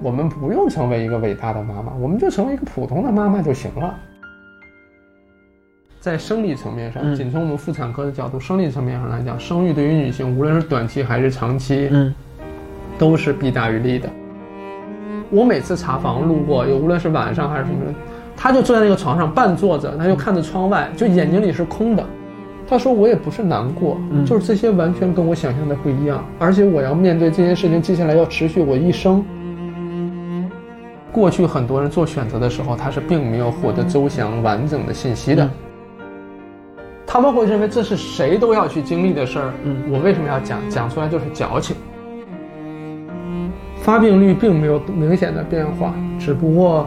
我们不用成为一个伟大的妈妈，我们就成为一个普通的妈妈就行了。在生理层面上，嗯仅从我们妇产科的角度，生理层面上来讲，生育对于女性，无论是短期还是长期，嗯都是弊大于利的。我每次查房路过，有无论是晚上还是什么，他就坐在那个床上半坐着，他就看着窗外，就眼睛里是空的。他说：“我也不是难过，嗯就是这些完全跟我想象的不一样，而且我要面对这件事情，接下来要持续我一生。”过去很多人做选择的时候，他是并没有获得周详完整的信息的。嗯他们会认为这是谁都要去经历的事儿。嗯我为什么要讲？讲出来就是矫情。发病率并没有明显的变化，只不过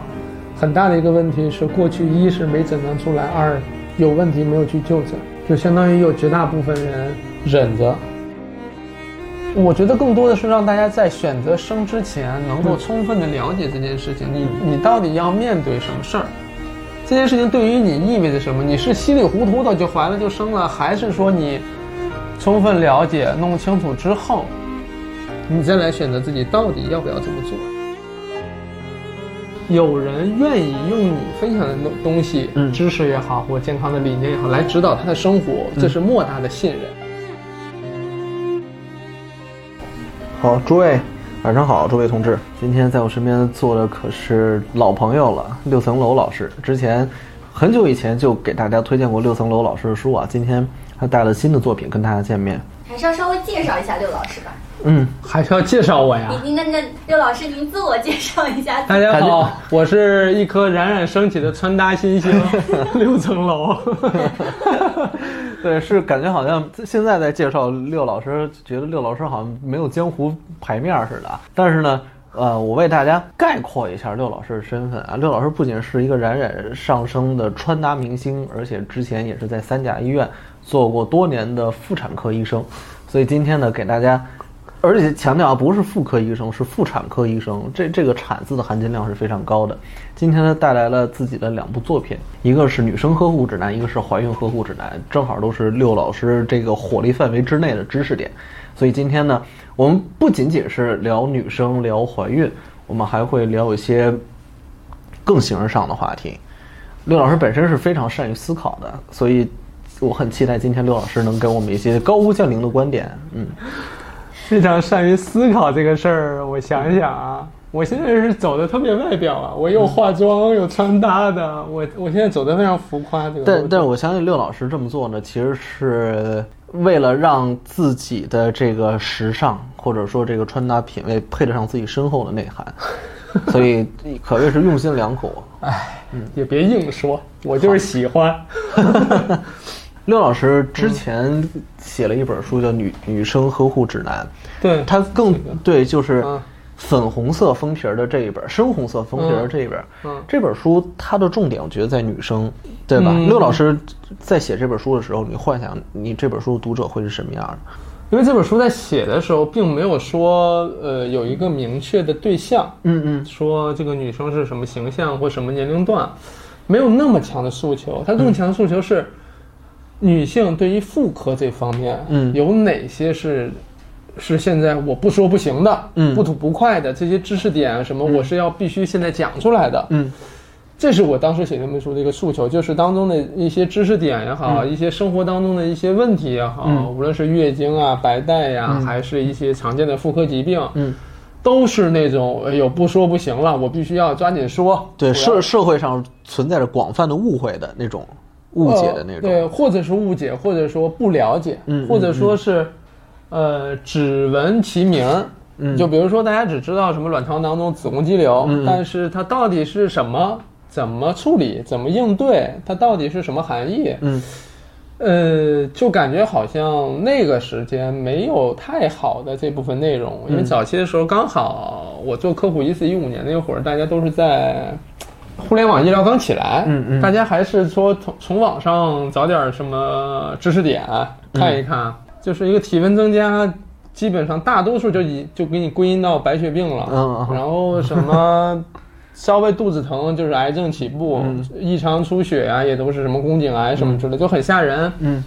很大的一个问题是，过去一是没诊断出来，二有问题没有去就诊，就相当于有绝大部分人忍着。我觉得更多的是让大家在选择生之前，能够充分的了解这件事情，你你到底要面对什么事儿，这件事情对于你意味着什么？你是稀里糊涂的就怀了就生了，还是说你充分了解、弄清楚之后，你再来选择自己到底要不要这么做？有人愿意用你分享的东东西，嗯知识也好，或健康的理念也好，来指导他的生活，这是莫大的信任。好，诸位晚上好，诸位同志，今天在我身边坐的可是老朋友了，六层楼老师。之前很久以前就给大家推荐过六层楼老师的书啊，今天他带了新的作品跟大家见面。还是要稍微介绍一下六老师吧。嗯，还是要介绍我呀？您那那六老师，您自我介绍一下。大家好，我是一颗冉冉升起的穿搭新星，六层楼。对，是感觉好像现在在介绍六老师，觉得六老师好像没有江湖牌面似的。但是呢，呃，我为大家概括一下六老师的身份啊。六老师不仅是一个冉冉上升的穿搭明星，而且之前也是在三甲医院做过多年的妇产科医生。所以今天呢，给大家，而且强调啊，不是妇科医生，是妇产科医生。这这个“产”字的含金量是非常高的。今天呢，带来了自己的两部作品，一个是《女生呵护指南》，一个是《怀孕呵护指南》，正好都是六老师这个火力范围之内的知识点。所以今天呢，我们不仅仅是聊女生、聊怀孕，我们还会聊一些更形而上的话题。六老师本身是非常善于思考的，所以我很期待今天刘老师能给我们一些高屋建瓴的观点。嗯，非常善于思考这个事儿，我想想啊，我现在是走的特别外表啊，我又化妆又穿搭的，我我现在走的非常浮夸。这个但但我相信六老师这么做呢，其实是为了让自己的这个时尚或者说这个穿搭品味配得上自己深厚的内涵，所以可谓是用心良苦。也别硬说，我就是喜欢。六老师之前写了一本书叫《女女生呵护指南》，对，它更这个对就是嗯粉红色封皮儿的这一本，深红色封皮儿的这一本。嗯这本书它的重点，我觉得在女生，对吧？嗯六老师在写这本书的时候，你幻想你这本书的读者会是什么样的？因为这本书在写的时候，并没有说呃有一个明确的对象，嗯嗯说这个女生是什么形象或什么年龄段，没有那么强的诉求。它更强的诉求是，女性对于妇科这方面，嗯。有哪些是是现在我不说不行的，嗯。不吐不快的这些知识点啊什么，我是要必须现在讲出来的。嗯。这是我当时写这本书的一个诉求，就是当中的一些知识点也好，一些生活当中的一些问题也好，嗯。无论是月经啊、白带呀、嗯。还是一些常见的妇科疾病，嗯，都是那种哎呦不说不行了，我必须要抓紧说。对，社社会上存在着广泛的误会的那种误解的那种。呃对，或者是误解，或者说不了解，嗯或者说是，呃，只闻其名儿。嗯就比如说，大家只知道什么卵巢囊肿、子宫肌瘤，但是它到底是什么？怎么处理？怎么应对？它到底是什么含义？嗯呃，就感觉好像那个时间没有太好的这部分内容，因为嗯早期的时候刚好我做科普一四一五年那会儿，大家都是在互联网医疗刚起来，嗯嗯大家还是说从从网上找点什么知识点看一看，就是一个体温增加。基本上大多数就已就给你归因到白血病了，嗯嗯然后什么 稍微肚子疼就是癌症起步，嗯异常出血啊，也都是什么宫颈癌什么之类的，就很吓人。嗯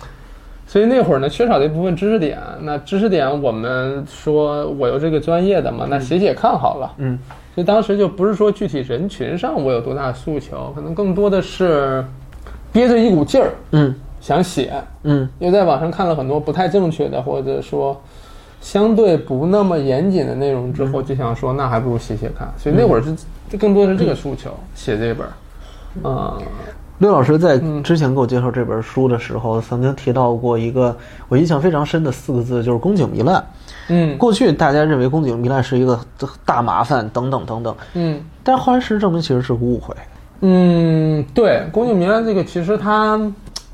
所以那会儿呢，缺少的一部分知识点。那知识点，我们说我有这个专业的嘛，那写写看好了。嗯所以当时就不是说具体人群上我有多大诉求，可能更多的是憋着一股劲儿嗯想写，嗯又在网上看了很多不太正确的，或者说相对不那么严谨的内容之后，就想说那还不如写写看。所以那会儿是就更多的是这个诉求，写这本儿。啊、刘老师在嗯之前给我介绍这本书的时候，曾经提到过一个我印象非常深的四个字，就是宫颈糜烂。嗯。过去大家认为宫颈糜烂是一个大麻烦，等等等等，嗯。但是后来事实证明其实是个误会。嗯，对，宫颈糜烂这个其实它，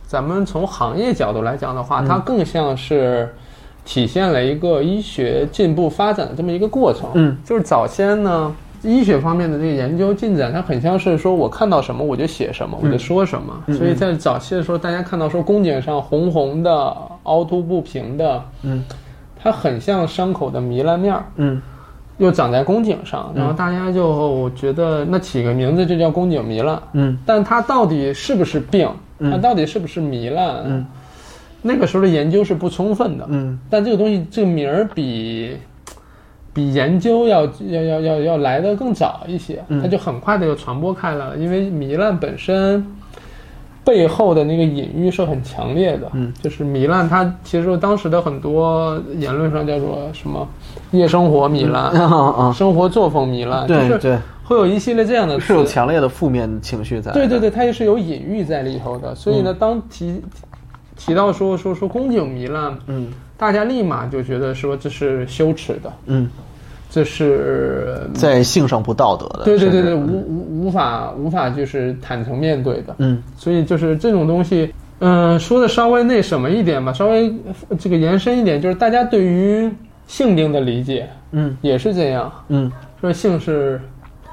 咱们从行业角度来讲的话，它更像是体现了一个医学进步发展的这么一个过程。嗯，就是早先呢，医学方面的这个研究进展，它很像是说我看到什么我就写什么，我就说什么。所以在早期的时候，大家看到说宫颈上红红的、凹凸不平的，嗯它很像伤口的糜烂面儿。嗯又长在宫颈上，然后大家就觉得那起个名字就叫宫颈糜烂，嗯但它到底是不是病？它到底是不是糜烂？嗯，那个时候的研究是不充分的。嗯但这个东西，这个名儿比比研究要要要要要来的更早一些，嗯它就很快的就传播开来了。因为糜烂本身背后的那个隐喻是很强烈的，嗯，就是糜烂，它其实当时的很多言论上叫做什么夜生活糜烂、啊啊，生活作风糜烂，就是对。对，会有一系列这样的词。是有强烈的负面情绪在。对对对，它也是有隐喻在里头的。所以呢，当提提到说说说宫颈糜烂，嗯。大家立马就觉得说这是羞耻的，嗯，这是在性上不道德的。对对对对，无无无法无法就是坦诚面对的。嗯。所以就是这种东西，嗯、说的稍微那什么一点吧，稍微呃这个延伸一点，就是大家对于性病的理解嗯。也是这样，嗯。说性是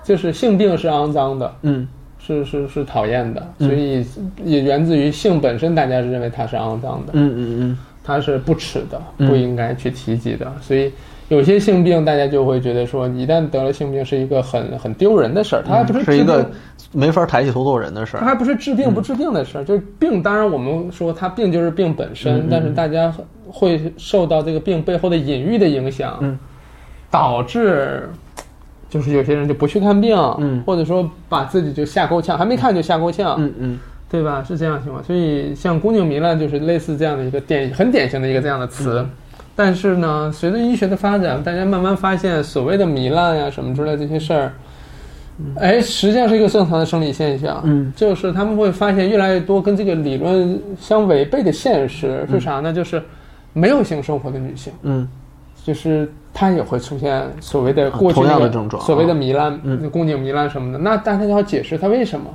就是性病是肮脏的，嗯。是是是讨厌的，所以也源自于性本身，大家是认为它是肮脏的，嗯嗯嗯。它是不耻的，嗯。不应该去提及的。所以有些性病，大家就会觉得说，一旦得了性病是一个很很丢人的事儿，它还不是嗯，是一个没法抬起头做人的事儿。它还不是治病不治病的事儿，就是病。当然，我们说它病就是病本身，但是大家会受到这个病背后的隐喻的影响，嗯导致就是有些人就不去看病，嗯或者说把自己就吓够呛，还没看就吓够呛，嗯嗯对吧？是这样的情况。所以像宫颈糜烂就是类似这样的一个典很典型的一个这样的词。嗯但是呢，随着医学的发展，大家慢慢发现，所谓的糜烂呀、什么之类的这些事儿，哎，实际上是一个正常的生理现象。嗯，就是他们会发现越来越多跟这个理论相违背的现实是啥呢？就是没有性生活的女性，嗯就是她也会出现所谓的过去的症状所谓的糜烂、嗯宫颈糜烂什么的。那大家就要解释它为什么。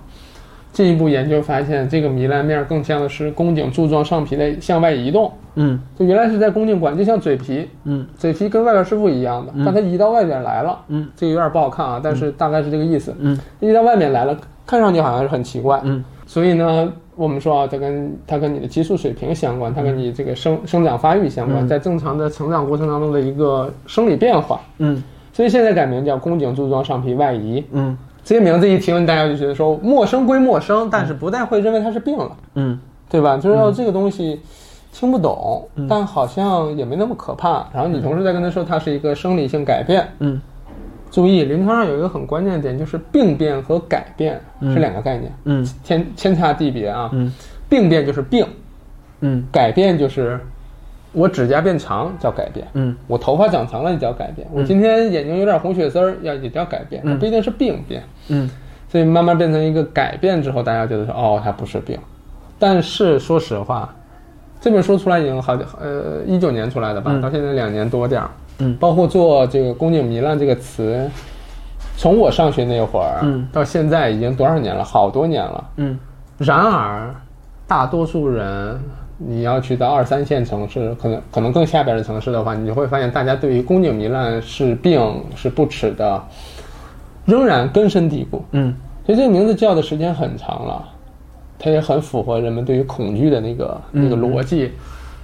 进一步研究发现，这个糜烂面更像的是宫颈柱状上皮的向外移动，嗯。就原来是在宫颈管，就像嘴皮，嗯。嘴皮跟外边是不一样的，但它移到外边来了，嗯。这个有点不好看啊，但是大概是这个意思。嗯。移到外面来了，看上去好像是很奇怪，嗯。所以呢，我们说啊，它跟它跟你的激素水平相关，它跟你这个生生长发育相关，嗯。在正常的成长过程当中的一个生理变化，嗯。所以现在改名叫宫颈柱状上皮外移。嗯这些名字一听，大家就觉得说陌生归陌生，但是不太会认为它是病了，嗯。对吧？就是要这个东西听不懂，但好像也没那么可怕。然后你同时在跟他说它是一个生理性改变，嗯。注意临床上有一个很关键的点，就是病变和改变是两个概念，嗯。天天差地别啊。嗯。病变就是病，嗯。改变就是我指甲变长叫改变，嗯我头发长长了也叫改变，我今天眼睛有点红血丝儿要也叫改变，它不一定是病变。嗯所以慢慢变成一个改变之后，大家觉得说哦，它不是病。但是说实话，这本书出来已经好呃一九年出来的吧，到现在两年多点儿。嗯包括做这个宫颈糜烂这个词，从我上学那会儿，嗯到现在已经多少年了？好多年了。嗯然而，大多数人，你要去到二三线城市，可能可能更下边的城市的话，你就会发现，大家对于宫颈糜烂是病是不耻的，仍然根深蒂固。嗯。所以这个名字叫的时间很长了，它也很符合人们对于恐惧的那个那个逻辑，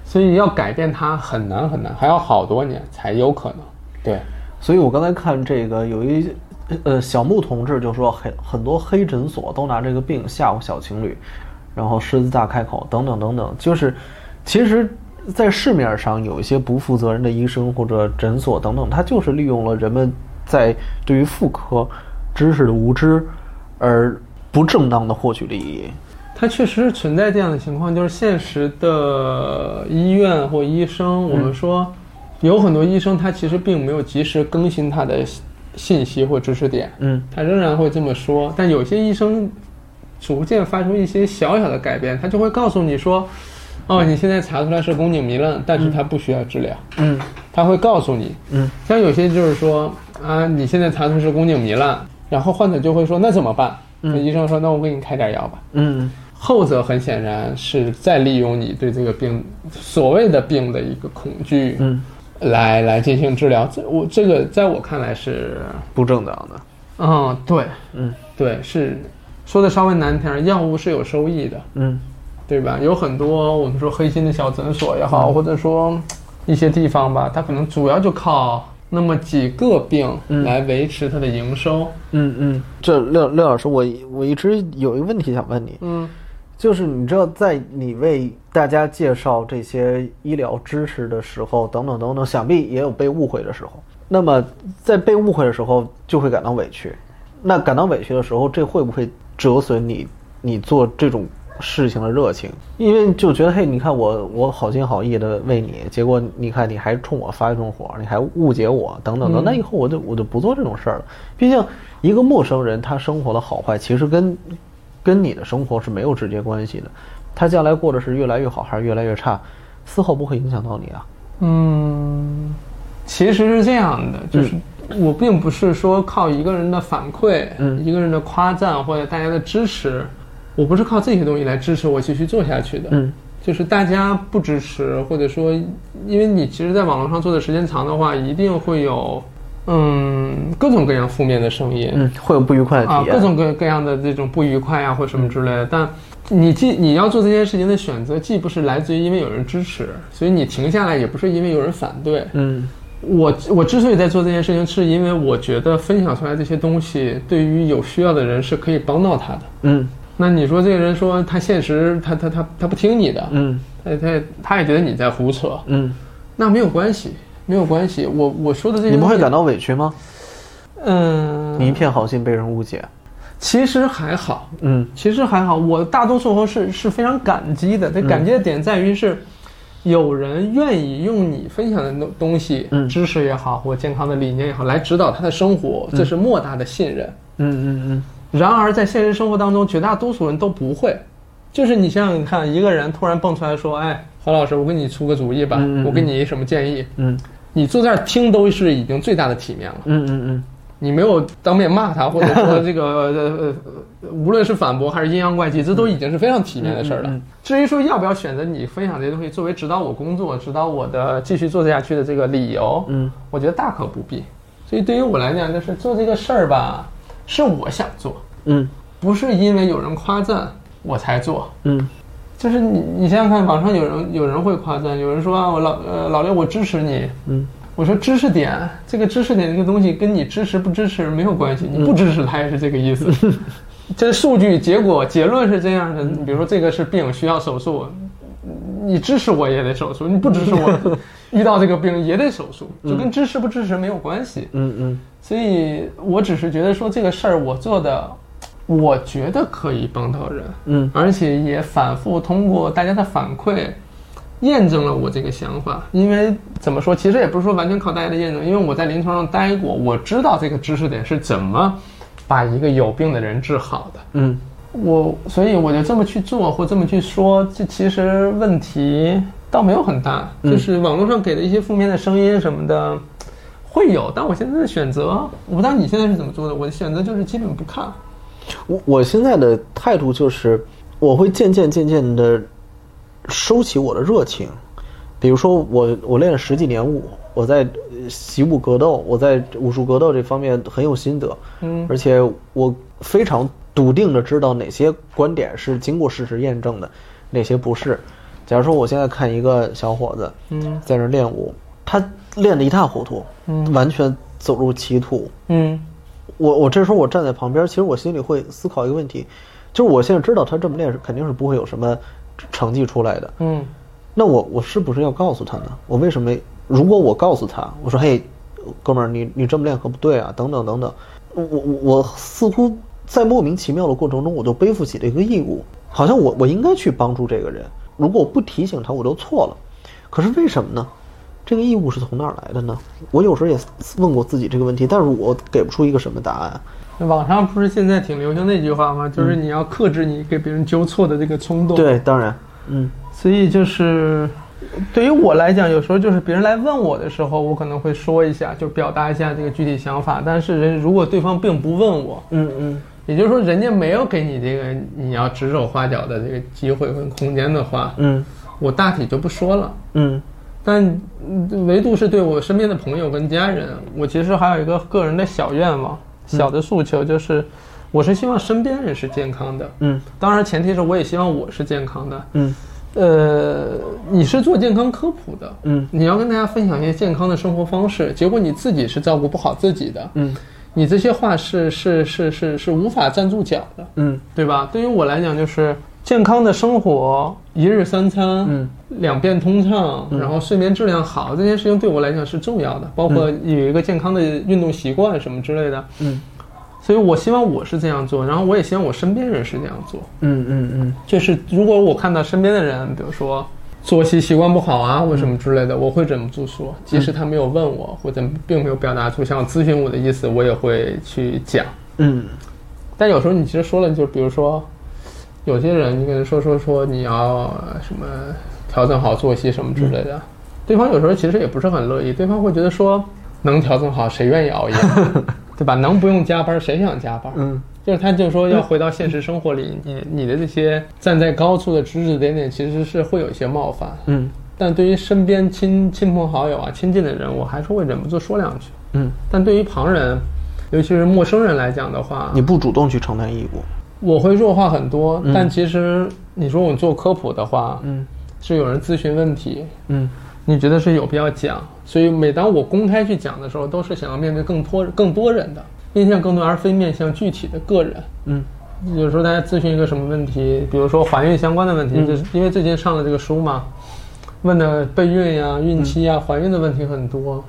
所以要改变它很难很难，还要好多年才有可能。对，所以我刚才看这个有一呃小木同志就说很很多黑诊所都拿这个病吓唬小情侣，然后狮子大开口等等等等，就是其实，在市面上有一些不负责任的医生或者诊所等等，他就是利用了人们在对于妇科知识的无知，而不正当的获取利益。它确实是存在这样的情况，就是现实的医院或医生，我们说有很多医生他其实并没有及时更新他的信息或知识点，嗯他仍然会这么说。但有些医生逐渐发生一些小小的改变，他就会告诉你说，哦，你现在查出来是宫颈糜烂，但是它不需要治疗。嗯他会告诉你，嗯，像有些就是说啊，你现在查出是宫颈糜烂，然后患者就会说那怎么办？那医生说那我给你开点药吧。嗯后者很显然是在利用你对这个病所谓的病的一个恐惧，嗯，来来进行治疗。这我这个在我看来是，不正当的。嗯，对，嗯对，是说的稍微难听点，药物是有收益的，嗯对吧？有很多我们说黑心的小诊所也好，或者说一些地方吧，它可能主要就靠那么几个病来维持它的营收。嗯嗯，这廖廖老师，我我一直有一个问题想问你，嗯就是你知道，在你为大家介绍这些医疗知识的时候，等等等等，想必也有被误会的时候。那么，在被误会的时候，就会感到委屈。那感到委屈的时候，这会不会折损你你做这种事情的热情？因为就觉得，嘿，你看我我好心好意的为你，结果你看你还冲我发一通火，你还误解我，等等等。那以后我就我就不做这种事儿了。毕竟，一个陌生人他生活的好坏，其实跟跟你的生活是没有直接关系的。他将来过的是越来越好还是越来越差，丝毫不会影响到你啊。嗯，其实是这样的，就是我并不是说靠一个人的反馈，嗯一个人的夸赞或者大家的支持，我不是靠这些东西来支持我继续做下去的。嗯就是大家不支持，或者说，因为你其实在网络上做的时间长的话，一定会有，嗯，各种各样负面的声音。嗯，会有不愉快的啊。各种各各样的这种不愉快啊，或什么之类的。但你既你要做这件事情的选择，既不是来自于因为有人支持，所以你停下来，也不是因为有人反对。嗯我我之所以在做这件事情，是因为我觉得分享出来这些东西，对于有需要的人是可以帮到他的。嗯那你说这个人说他现实，他他他他不听你的，嗯他他他也觉得你在胡扯，嗯，那没有关系，没有关系。我我说的这些，你不会感到委屈吗？嗯，你一片好心被人误解。其实还好，嗯其实还好，我大多数时候是是非常感激的。这感激的点在于是，有人愿意用你分享的东东西，嗯知识也好，或健康的理念也好，来指导他的生活，这是莫大的信任。嗯嗯嗯然而，在现实生活当中，绝大多数人都不会。就是你想想看，一个人突然蹦出来说：“哎，黄老师，我给你出个主意吧，嗯嗯嗯我给你什么建议？”嗯你坐这儿听都是已经最大的体面了。嗯嗯嗯你没有当面骂他，或者说这个呃 呃，无论是反驳还是阴阳怪气，这都已经是非常体面的事儿了。至于说要不要选择你分享这些东西作为指导我工作、指导我的继续做下去的这个理由，嗯我觉得大可不必。所以对于我来讲，就是做这个事儿吧，是我想做，嗯不是因为有人夸赞我才做。嗯就是你，你想想看，网上有人有人会夸赞，有人说啊，我老呃老刘，我支持你，嗯我说知识点，这个知识点这个东西跟你支持不支持没有关系，你不支持它也是这个意思。这数据结果结论是这样的，你比如说这个是病需要手术，你支持我也得手术，你不支持我 遇到这个病也得手术，就跟支持不支持没有关系。嗯嗯所以我只是觉得说这个事儿我做的，我觉得可以帮到人，嗯而且也反复通过大家的反馈，验证了我这个想法。因为怎么说，其实也不是说完全靠大家的验证，因为我在临床上待过，我知道这个知识点是怎么把一个有病的人治好的。嗯我所以我就这么去做或这么去说，这其实问题倒没有很大，嗯就是网络上给的一些负面的声音什么的会有，但我现在的选择，我不知道你现在是怎么做的，我的选择就是基本不看。我我现在的态度就是，我会渐渐渐渐的收起我的热情。比如说我我练了十几年武，我在呃习武格斗，我在武术格斗这方面很有心得，嗯。而且我非常笃定的知道哪些观点是经过事实验证的，哪些不是。假如说我现在看一个小伙子嗯。在那儿练武，他练得一塌糊涂，嗯。完全走入歧途，嗯。我我这时候我站在旁边，其实我心里会思考一个问题，就是我现在知道他这么练是肯定是不会有什么成绩出来的，嗯那我我是不是要告诉他呢？我为什么？如果我告诉他，我说嘿，哥们儿，你你这么练可不对啊，等等等等，我我我似乎在莫名其妙的过程中，我就背负起了一个义务，好像我我应该去帮助这个人。如果我不提醒他，我就错了。可是为什么呢？这个义务是从哪儿来的呢？我有时候也问过自己这个问题，但是我给不出一个什么答案。网上不是现在挺流行那句话吗？就是你要克制你给别人纠错的这个冲动。对，当然，嗯，所以就是对于我来讲，有时候就是别人来问我的时候，我可能会说一下，就表达一下这个具体想法。但是人如果对方并不问我，嗯嗯，也就是说人家没有给你这个你要指手画脚的这个机会跟空间的话，嗯我大体就不说了。嗯但嗯唯独是对我身边的朋友跟家人，我其实还有一个个人的小愿望、小的诉求，就是我是希望身边人是健康的。嗯当然，前提是我也希望我是健康的。嗯呃，你是做健康科普的，嗯你要跟大家分享一些健康的生活方式，结果你自己是照顾不好自己的，嗯你这些话是是是是是无法站住脚的，嗯对吧？对于我来讲，就是健康的生活，一日三餐，嗯，两便通畅，然后睡眠质量好，这件事情对我来讲是重要的，包括有一个健康的运动习惯什么之类的，嗯。所以我希望我是这样做，然后我也希望我身边人是这样做。嗯嗯嗯。就是如果我看到身边的人，比如说作息习惯不好啊，或什么之类的，我会忍不住说，即使他没有问我，或者并没有表达出想要咨询我的意思，我也会去讲。嗯。但有时候你其实说了，就比如说，有些人你跟人说说说你要什么调整好作息什么之类的，对方有时候其实也不是很乐意，对方会觉得说能调整好谁愿意熬夜，对吧？能不用加班谁想加班？嗯就是他就说要回到现实生活里，你你的这些站在高处的指指点点，其实是会有一些冒犯。嗯但对于身边亲亲朋好友啊、亲近的人，我还是会忍不住说两句。嗯，但对于旁人，尤其是陌生人来讲的话，你不主动去承担义务，我会弱化很多。但其实你说我做科普的话，嗯。是有人咨询问题，嗯。你觉得是有必要讲，所以每当我公开去讲的时候，都是想要面对更多更多人的，面向更多，而非面向具体的个人。嗯。有时候大家咨询一个什么问题，比如说怀孕相关的问题，嗯。就是因为最近上了这个书嘛，问的备孕呀、孕期呀、怀孕的问题很多，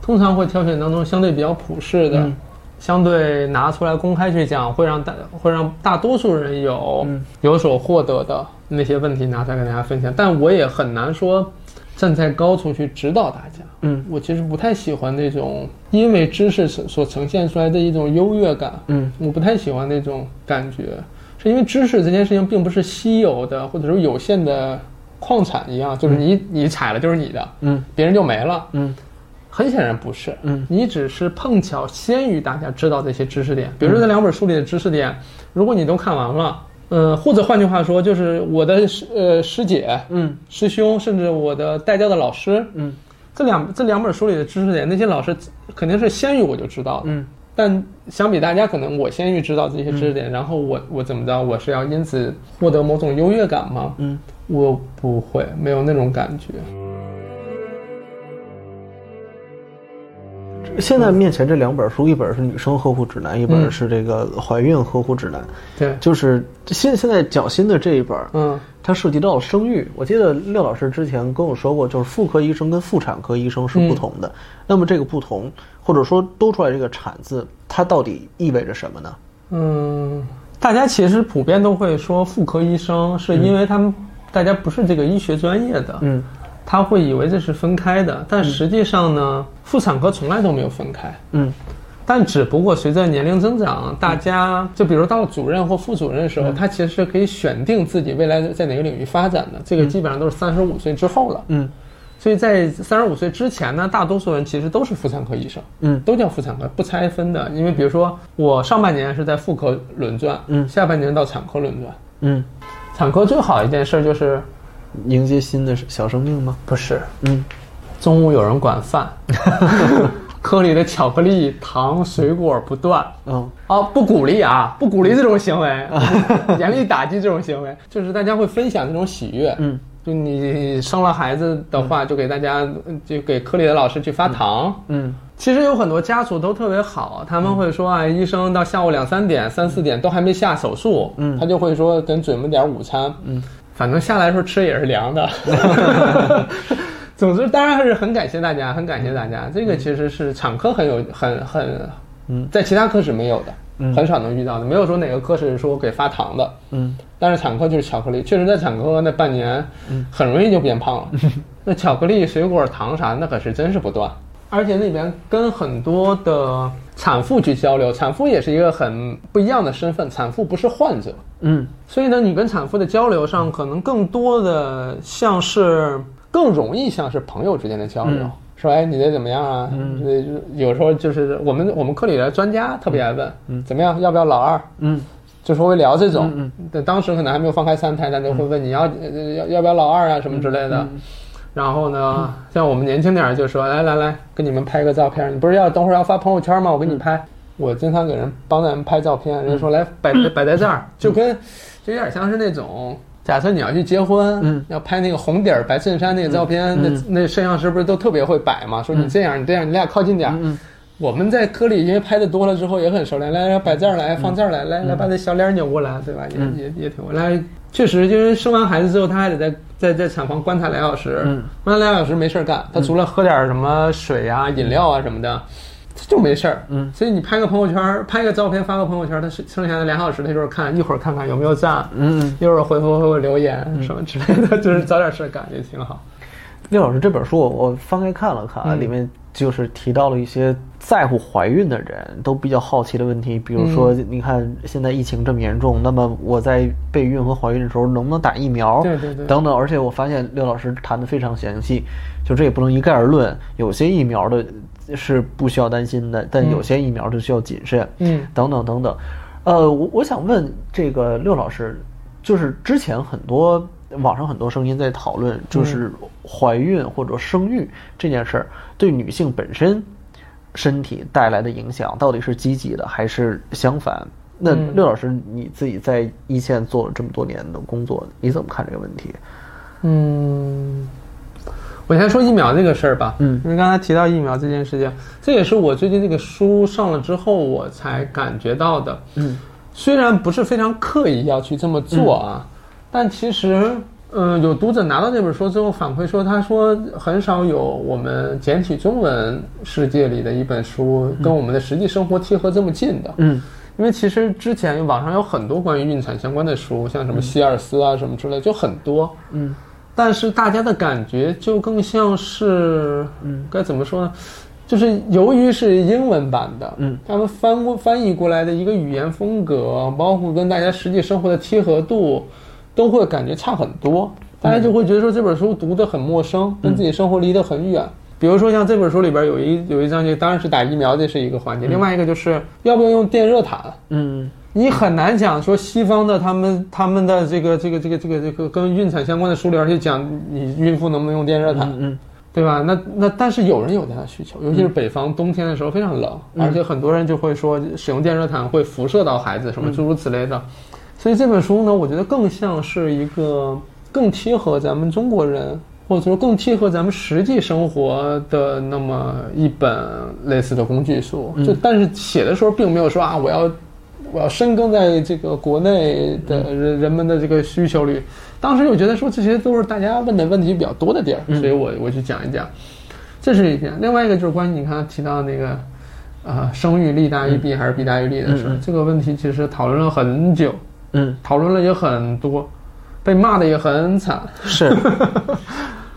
通常会挑选当中相对比较普适的，嗯相对拿出来公开去讲，会让大会让大多数人有、嗯有所获得的那些问题拿出来跟大家分享。但我也很难说站在高处去指导大家。嗯我其实不太喜欢那种因为知识所所呈现出来的一种优越感。嗯我不太喜欢那种感觉，是因为知识这件事情并不是稀有的或者说有限的矿产一样，就是你你采了就是你的，嗯别人就没了。嗯很显然不是，嗯。你只是碰巧先于大家知道这些知识点，比如说这两本书里的知识点，如果你都看完了，呃，或者换句话说，就是我的师呃师姐、嗯。师兄，甚至我的带教的老师，嗯。这两这两本书里的知识点，那些老师肯定是先于我就知道的，嗯。但相比大家，可能我先于知道这些知识点，然后我我怎么着，我是要因此获得某种优越感吗？嗯。我不会，没有那种感觉。现在面前这两本书，一本是女生呵护指南，一本是这个怀孕呵护指南。对，就是现现在讲新的这一本，嗯它涉及到了生育。我记得廖老师之前跟我说过，就是妇科医生跟妇产科医生是不同的。那么这个不同，或者说多出来这个“产”字，它到底意味着什么呢？嗯，大家其实普遍都会说妇科医生，是因为他们、大家不是这个医学专业的，嗯他会以为这是分开的，但实际上呢，妇产科从来都没有分开。嗯但只不过随着年龄增长，大家就比如到了主任或副主任的时候，他其实是可以选定自己未来在哪个领域发展的。这个基本上都是三十五岁之后了。嗯所以在三十五岁之前呢，大多数人其实都是妇产科医生，嗯都叫妇产科，不拆分的。因为比如说我上半年是在妇科轮转，嗯下半年到产科轮转。嗯，产科最好一件事就是迎接新的小生命吗？不是。嗯。中午有人管饭，科里的巧克力、糖、水果不断。嗯哦，不鼓励啊，不鼓励这种行为，严厉打击这种行为。就是大家会分享这种喜悦，嗯，就你生了孩子的话，就给大家，就给科里的老师去发糖。嗯。其实有很多家属都特别好，他们会说啊，医生到下午两三点、三四点都还没下手术，嗯。他就会说等准备点午餐，嗯，反正下来的时候吃也是凉的。总之，当然还是很感谢大家，很感谢大家。这个其实是产科很有很很，嗯，在其他科室没有的，嗯很少能遇到的。没有说哪个科室说给发糖的，嗯但是产科就是巧克力，确实在产科那半年，很容易就变胖了。那巧克力、水果、糖啥，那可是真是不断。而且那边跟很多的产妇去交流，产妇也是一个很不一样的身份，产妇不是患者，嗯所以呢，你跟产妇的交流上，可能更多的像是更容易像是朋友之间的交流，嗯说哎你这怎么样啊？嗯嗯，有时候就是我们我们科里的专家特别爱问，嗯，怎么样，要不要老二？嗯就是会聊这种，嗯对，当时可能还没有放开三胎，但就会问你要、呃要要不要老二啊什么之类的。嗯然后呢，像我们年轻点儿就说来来来，给你们拍个照片，你不是要等会儿要发朋友圈吗？我给你拍。我经常给人帮咱们拍照片，人家说来摆 摆在这儿，就跟就有点像是那种。假设你要去结婚，嗯要拍那个红底儿白衬衫那个照片，嗯那那摄像师不是都特别会摆吗？说你这样，你这样，你俩靠近点儿。嗯我们在科里因为拍的多了之后也很熟练，来来摆这儿来，放这儿来，来来把这小脸扭过来，对吧？也嗯也也挺来，确实就是生完孩子之后，他还得在在在产房观察俩小时，嗯观察俩小时没事儿干，他除了喝点什么水啊、饮料啊什么的。就没事儿，嗯所以你拍个朋友圈，拍个照片发个朋友圈，他剩剩下的俩小时，他就是看一会儿看看有没有赞，嗯，一会儿回复回复留言什么之类的，就是找点事儿干也挺好。廖老师这本书我我翻开看了看里面就是提到了一些在乎怀孕的人都比较好奇的问题，比如说，嗯你看现在疫情这么严重，那么我在备孕和怀孕的时候能不能打疫苗？对对对等等。而且我发现六老师谈的非常详细，就这也不能一概而论，有些疫苗的是不需要担心的，但有些疫苗就需要谨慎。嗯等等等等。呃，我我想问这个六老师，就是之前很多网上很多声音在讨论，就是怀孕或者生育这件事儿对女性本身身体带来的影响到底是积极的还是相反？那嗯六老师你自己在一线做了这么多年的工作，你怎么看这个问题？嗯，我先说疫苗这个事儿吧。嗯因为刚才提到疫苗这件事情，这也是我最近这个书上了之后我才感觉到的。嗯虽然不是非常刻意要去这么做啊，但其实，嗯、有读者拿到这本书之后反馈说，他说很少有我们简体中文世界里的一本书跟我们的实际生活贴合这么近的。嗯因为其实之前网上有很多关于孕产相关的书，像什么希尔斯啊什么之类，就很多。嗯但是大家的感觉就更像是，嗯，该怎么说呢？就是由于是英文版的，嗯，他们翻过翻译过来的一个语言风格，包括跟大家实际生活的贴合度，都会感觉差很多。大家就会觉得说这本书读得很陌生，跟自己生活离得很远。比如说像这本书里边有一有一章节，当然是打疫苗，这是一个环节；另外一个就是要不要用电热毯。嗯你很难讲说西方的他们他们的这个这个这个这个这个跟孕产相关的书里边去讲你孕妇能不能用电热毯，嗯对吧？那那但是有人有这样的需求，尤其是北方冬天的时候非常冷，而且很多人就会说使用电热毯会辐射到孩子什么诸如此类的。所以这本书呢，我觉得更像是一个更贴合咱们中国人，或者说更贴合咱们实际生活的那么一本类似的工具书。就但是写的时候并没有说啊，我要我要深耕在这个国内的人人们的这个需求里。当时我觉得说这些都是大家问的问题比较多的地儿，所以我我去讲一讲。这是一点，另外一个就是关于你刚才提到那个，呃，生育利大于弊还是弊大于利的事儿，这个问题其实讨论了很久，嗯，讨论了也很多，被骂的也很惨。是，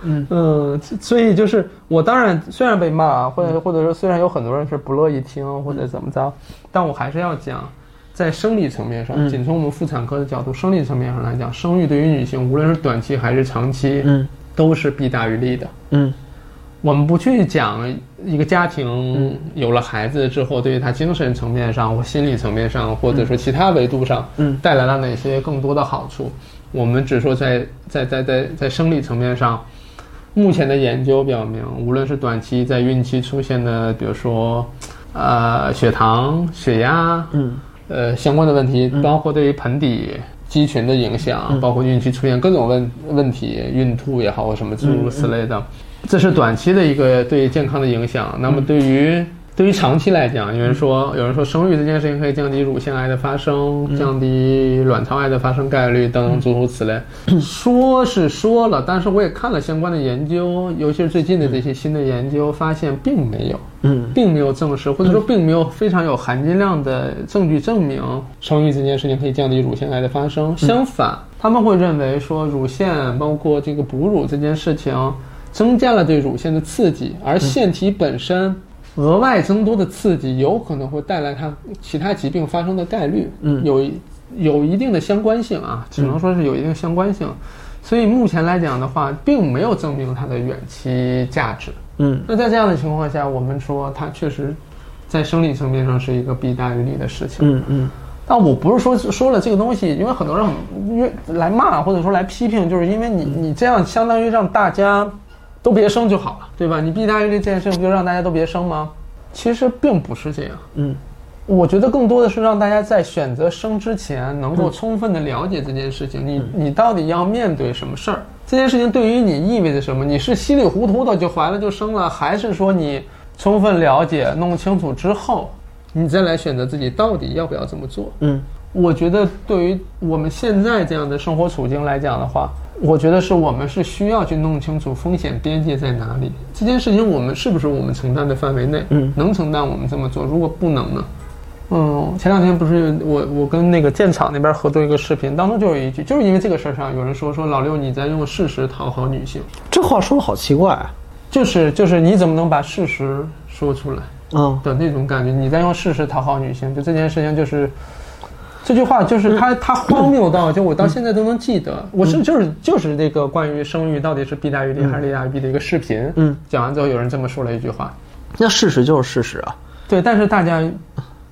嗯 嗯，所以就是我当然虽然被骂，或者或者说虽然有很多人是不乐意听或者怎么着，但我还是要讲，在生理层面上，嗯。仅从我们妇产科的角度，生理层面上来讲，生育对于女性无论是短期还是长期，嗯。都是弊大于利的。嗯我们不去讲一个家庭有了孩子之后，对于他精神层面上或心理层面上，或者说其他维度上，嗯。带来了哪些更多的好处。我们只说在在在在在生理层面上，目前的研究表明，无论是短期在孕期出现的，比如说呃血糖、血压，嗯。呃相关的问题，包括对于盆底肌群的影响，包括孕期出现各种问问题，孕吐也好或什么诸如此类的，这是短期的一个对健康的影响。那么对于对对于长期来讲，有人说，有人说生育这件事情可以降低乳腺癌的发生，降低卵巢癌的发生概率等等诸如此类。说是说了，但是我也看了相关的研究，尤其是最近的这些新的研究，发现并没有，嗯并没有证实，或者说并没有非常有含金量的证据证明生育这件事情可以降低乳腺癌的发生。相反，他们会认为说乳腺包括这个哺乳这件事情增加了对乳腺的刺激，而腺体本身额外增多的刺激有可能会带来它其他疾病发生的概率，嗯有一有一定的相关性啊，只能说是有一定相关性。所以目前来讲的话，并没有证明它的远期价值。嗯那在这样的情况下，我们说它确实，在生理层面上是一个弊大于利的事情。嗯嗯但我不是说说了这个东西，因为很多人很来骂或者说来批评，就是因为你你这样相当于让大家都别生就好了，对吧？你弊大于利这件事情，不就让大家都别生吗？其实并不是这样。嗯我觉得更多的是让大家在选择生之前，能够充分的了解这件事情。你你到底要面对什么事儿？这件事情对于你意味着什么？你是稀里糊涂的就怀了就生了，还是说你充分了解、弄清楚之后，你再来选择自己到底要不要这么做？嗯我觉得对于我们现在这样的生活处境来讲的话，我觉得是我们是需要去弄清楚风险边界在哪里。这件事情我们是不是我们承担的范围内？嗯能承担我们这么做，如果不能呢？嗯，前两天不是我我跟那个建厂那边合作一个视频，当中就有一句，就是因为这个事儿上有人说说老六你在用事实讨好女性，这话说的好奇怪啊。就是就是你怎么能把事实说出来？嗯的那种感觉，你在用事实讨好女性，就这件事情就是。这句话就是他，他荒谬到就我到现在都能记得。我是就是就是那个关于生育到底是弊大于利还是利大于弊的一个视频。嗯，讲完之后有人这么说了一句话，那事实就是事实啊。对，但是大家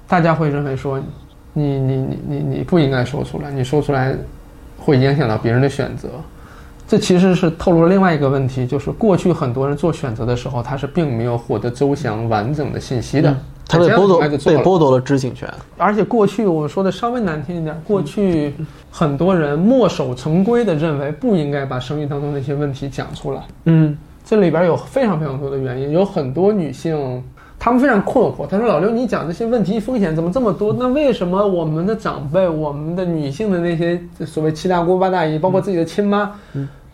大家会认为说，你你你你你不应该说出来，你说出来会影响到别人的选择。这其实是透露了另外一个问题，就是过去很多人做选择的时候，他是并没有获得周详完整的信息的，他被剥夺被剥夺了知情权。而且过去我说的稍微难听一点，过去很多人墨守成规的认为不应该把生育当中那些问题讲出来。嗯这里边有非常非常多的原因，有很多女性她们非常困惑。她说：“老刘，你讲这些问题风险怎么这么多？那为什么我们的长辈、我们的女性的那些所谓七大姑八大姨，包括自己的亲妈，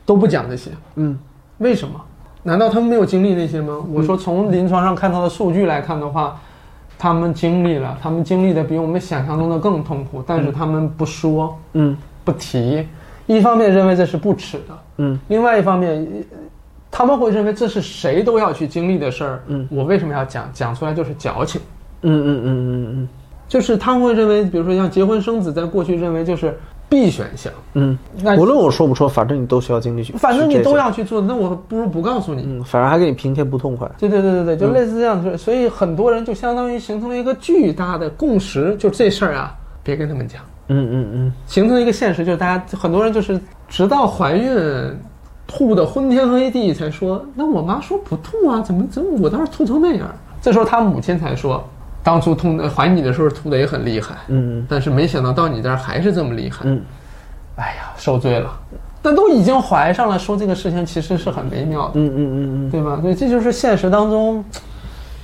都不讲这些？嗯为什么？难道他们没有经历那些吗？我说从临床上看到的数据来看的话，他们经历了，他们经历的比我们想象中的更痛苦，但是他们不说、嗯不提。一方面认为这是不耻的，嗯另外一方面，呃他们会认为这是谁都要去经历的事儿。嗯，我为什么要讲？讲出来就是矫情。嗯嗯嗯嗯嗯就是他们会认为，比如说像结婚生子，在过去认为就是必选项。嗯那嗯，无论我说不说，反正你都需要经历去，反正你。都要去做，那我不如不告诉你。嗯，反而还给你平添不痛快。对对对对对，就类似这样子，所以很多人就相当于形成了一个巨大的共识，就这事儿啊，别跟他们讲，嗯嗯嗯形成了一个现实，就是大家很多人就是直到怀孕吐的昏天黑地才说，那我妈说不吐啊，怎么怎么我倒是吐成那样？这时候他母亲才说，当初痛的怀你的时候吐的也很厉害，嗯但是没想到到你这儿还是这么厉害，嗯哎呀，受罪了。但都已经怀上了，说这个事情其实是很微妙的。嗯嗯嗯嗯对吧？所以这就是现实当中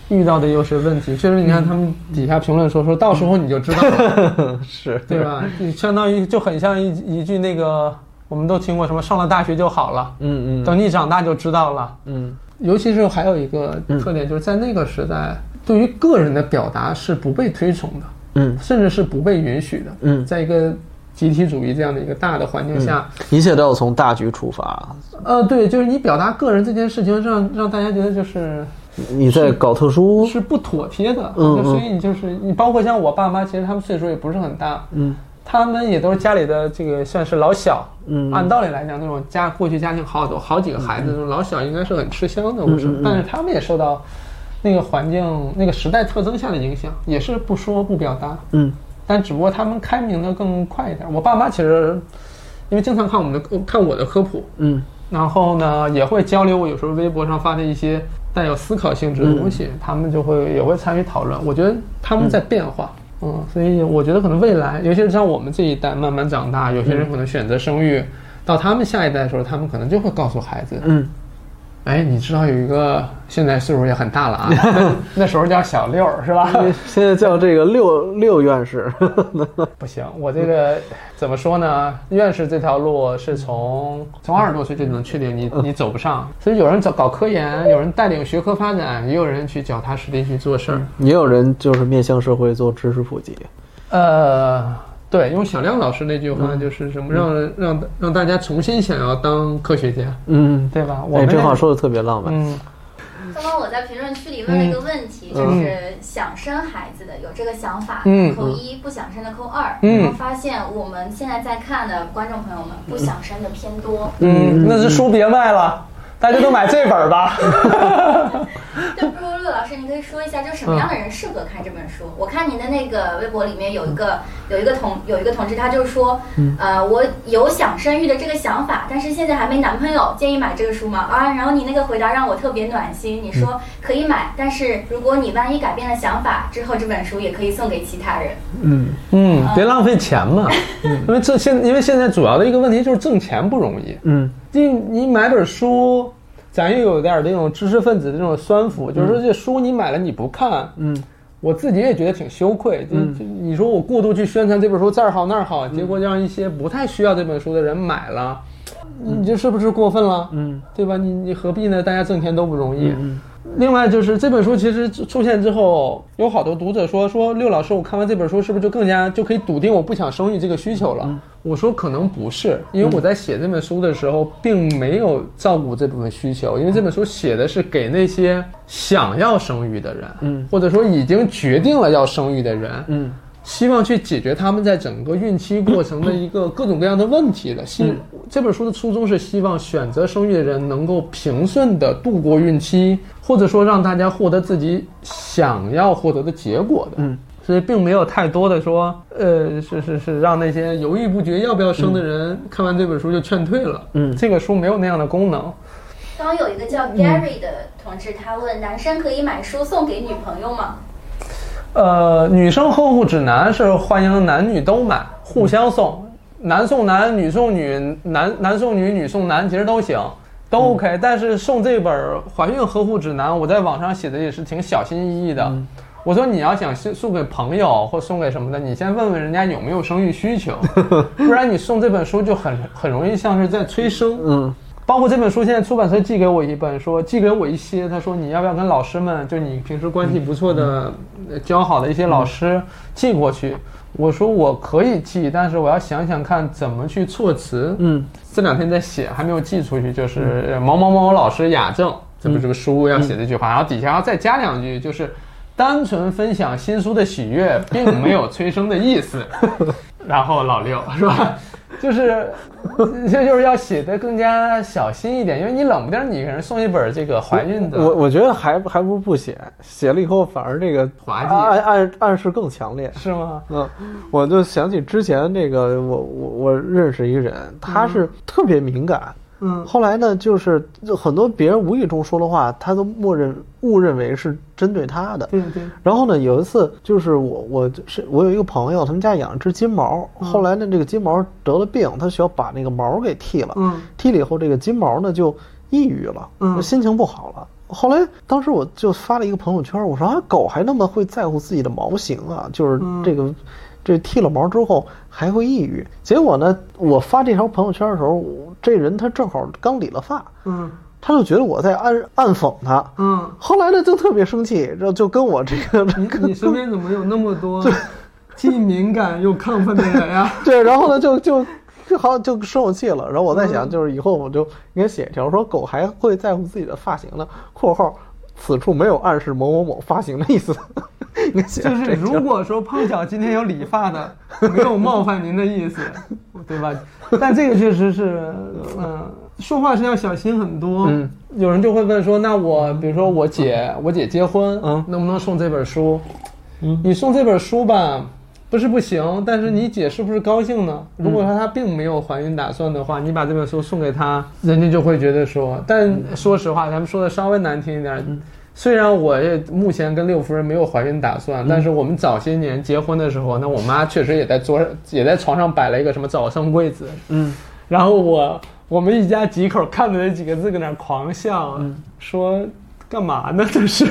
遇到的又是问题。确实，你看他们底下评论说，说到时候你就知道了，嗯，是对？吧？你相当于就很像一一句那个，我们都听过什么上了大学就好了，嗯嗯等你长大就知道了。嗯尤其是还有一个特点，就是在那个时代，对于个人的表达是不被推崇的，嗯。甚至是不被允许的。嗯。在一个集体主义这样的一个大的环境下，一切都要从大局出发。呃，对，就是你表达个人这件事情让，让大家觉得就是你在搞特殊，是不妥帖的，嗯就所以你就是你，包括像我爸妈，其实他们岁数也不是很大，嗯。他们也都是家里的这个算是老小。嗯。按道理来讲，那种家过去家庭好多好几个孩子，那种老小应该是很吃香的，我说嗯嗯嗯，但是他们也受到那个环境、那个时代特征下的影响，也是不说不表达，嗯。但只不过他们开明的更快一点。我爸妈其实因为经常看我们的看我的科普，嗯。然后呢，也会交流我有时候微博上发的一些带有思考性质的东西，他们就会也会参与讨论。我觉得他们在变化，嗯，所以我觉得可能未来，尤其是像我们这一代慢慢长大，有些人可能选择生育，到他们下一代的时候，他们可能就会告诉孩子，嗯哎，你知道有一个现在岁数也很大了啊，那 那时候叫小六儿是吧？现在叫这个六六院士，不行，我这个怎么说呢？院士这条路是从从二十多岁就能确定你你走不上，所以有人搞搞科研，有人带领学科发展，也有人去脚踏实地去做事儿。也有人就是面向社会做知识普及。呃，对，用小亮老师那句话就是什么，让人让让大家重新想要当科学家，嗯，对吧？我哎，们这话说的特别浪漫。嗯，刚刚我在评论区里问了一个问题，就是想生孩子的有这个想法，嗯。扣一；不想生的扣二。嗯。然后发现我们现在在看的观众朋友们，不想生的偏多。嗯，那是书别卖了，大家都买这本儿吧。就不如陆老师，您可以说一下，就什么样的人适合看这本书？我看您的那个微博里面有一个有一个同有一个同志，他就说，呃，我有想生育的这个想法，但是现在还没男朋友，建议买这个书吗？啊，然后你那个回答让我特别暖心，你说可以买，但是如果你万一改变了想法之后，这本书也可以送给其他人。嗯，嗯，别浪费钱嘛。因为这现因为现在主要的一个问题就是挣钱不容易。嗯你你买本书，咱又有点那种知识分子的这种酸腐，就是说这书你买了你不看，嗯我自己也觉得挺羞愧。就就你说我过度去宣传这本书这儿好那儿好，结果让一些不太需要这本书的人买了，你这是不是过分了？嗯对吧？你你何必呢？大家挣钱都不容易。嗯另外就是这本书其实出现之后，有好多读者说说六老师，我看完这本书是不是就更加就可以笃定我不想生育这个需求了？我说可能不是，因为我在写这本书的时候，并没有照顾这部分需求，因为这本书写的是给那些想要生育的人，嗯。或者说已经决定了要生育的人，嗯希望去解决他们在整个孕期过程的一个各种各样的问题的。希这本书的初衷是希望选择生育的人能够平顺的度过孕期，或者说让大家获得自己想要获得的结果的。嗯，所以并没有太多的说，呃，是是是，让那些犹豫不决要不要生的人、看完这本书就劝退了。嗯这个书没有那样的功能。刚刚有一个叫 Gary 的同志，他问：男生可以买书送给女朋友吗？呃，女生呵护指南是欢迎男女都买，互相送，男送男，女送女，男男送女，女送男，其实都行，都 OK。但是送这本怀孕呵护指南，我在网上写的也是挺小心翼翼的。我说你要想送送给朋友或送给什么的，你先问问人家有没有生育需求，不然你送这本书就很很容易像是在催生。嗯包括这本书，现在出版社寄给我一本，说寄给我一些，他说你要不要跟老师们，就你平时关系不错的、呃教好的一些老师寄过去？我说我可以寄，但是我要想想看怎么去措辞。嗯这两天在写，还没有寄出去，就是呃某某某老师雅正，这不这个书要写这句话，然后底下要再加两句，就是单纯分享新书的喜悦，并没有催生的意思。然后老六 是吧？就是这就是要写的更加小心一点，因为你冷不丁你给人送一本这个怀孕的，我我觉得还还不如不写，写了以后反而这个滑稽暗暗暗示更强烈。是吗？嗯，我就想起之前那个，我我我认识一个人，他是特别敏感。嗯后来呢，就是就很多别人无意中说的话，他都默认误认为是针对他的。对对，然后呢，有一次就是我我是我有一个朋友，他们家养了只金毛，后来呢这个金毛得了病，他需要把那个毛给剃了，嗯剃了以后这个金毛呢就抑郁了，嗯心情不好了。后来当时我就发了一个朋友圈，我说啊，狗还那么会在乎自己的毛型啊，就是嗯这个。这剃了毛之后还会抑郁，结果呢，我发这条朋友圈的时候，这人他正好刚理了发，嗯他就觉得我在暗暗讽他，嗯，后来呢就特别生气，然后就跟我这个你你身边怎么有那么多 既敏感又亢奋的人呀？对，然后呢，就就就好像就生我气了。然后我在想，就是以后我就应该写一条，说狗还会在乎自己的发型呢（括号此处没有暗示某某某发型的意思）。就是如果说碰巧今天有理发的，没有冒犯您的意思，对吧？但这个确实是，嗯、说话是要小心很多。嗯，有人就会问说，那我比如说我姐，我姐结婚，嗯能不能送这本书？嗯你送这本书吧，不是不行，但是你姐是不是高兴呢？如果说她并没有怀孕打算的话，你把这本书送给她，人家就会觉得说，但说实话，咱们说的稍微难听一点。虽然我也目前跟六夫人没有怀孕打算，但是我们早些年结婚的时候，那我妈确实也在桌上，也在床上摆了一个什么早生贵子，嗯然后我我们一家几口看着那几个字搁那狂笑，说干嘛呢这是？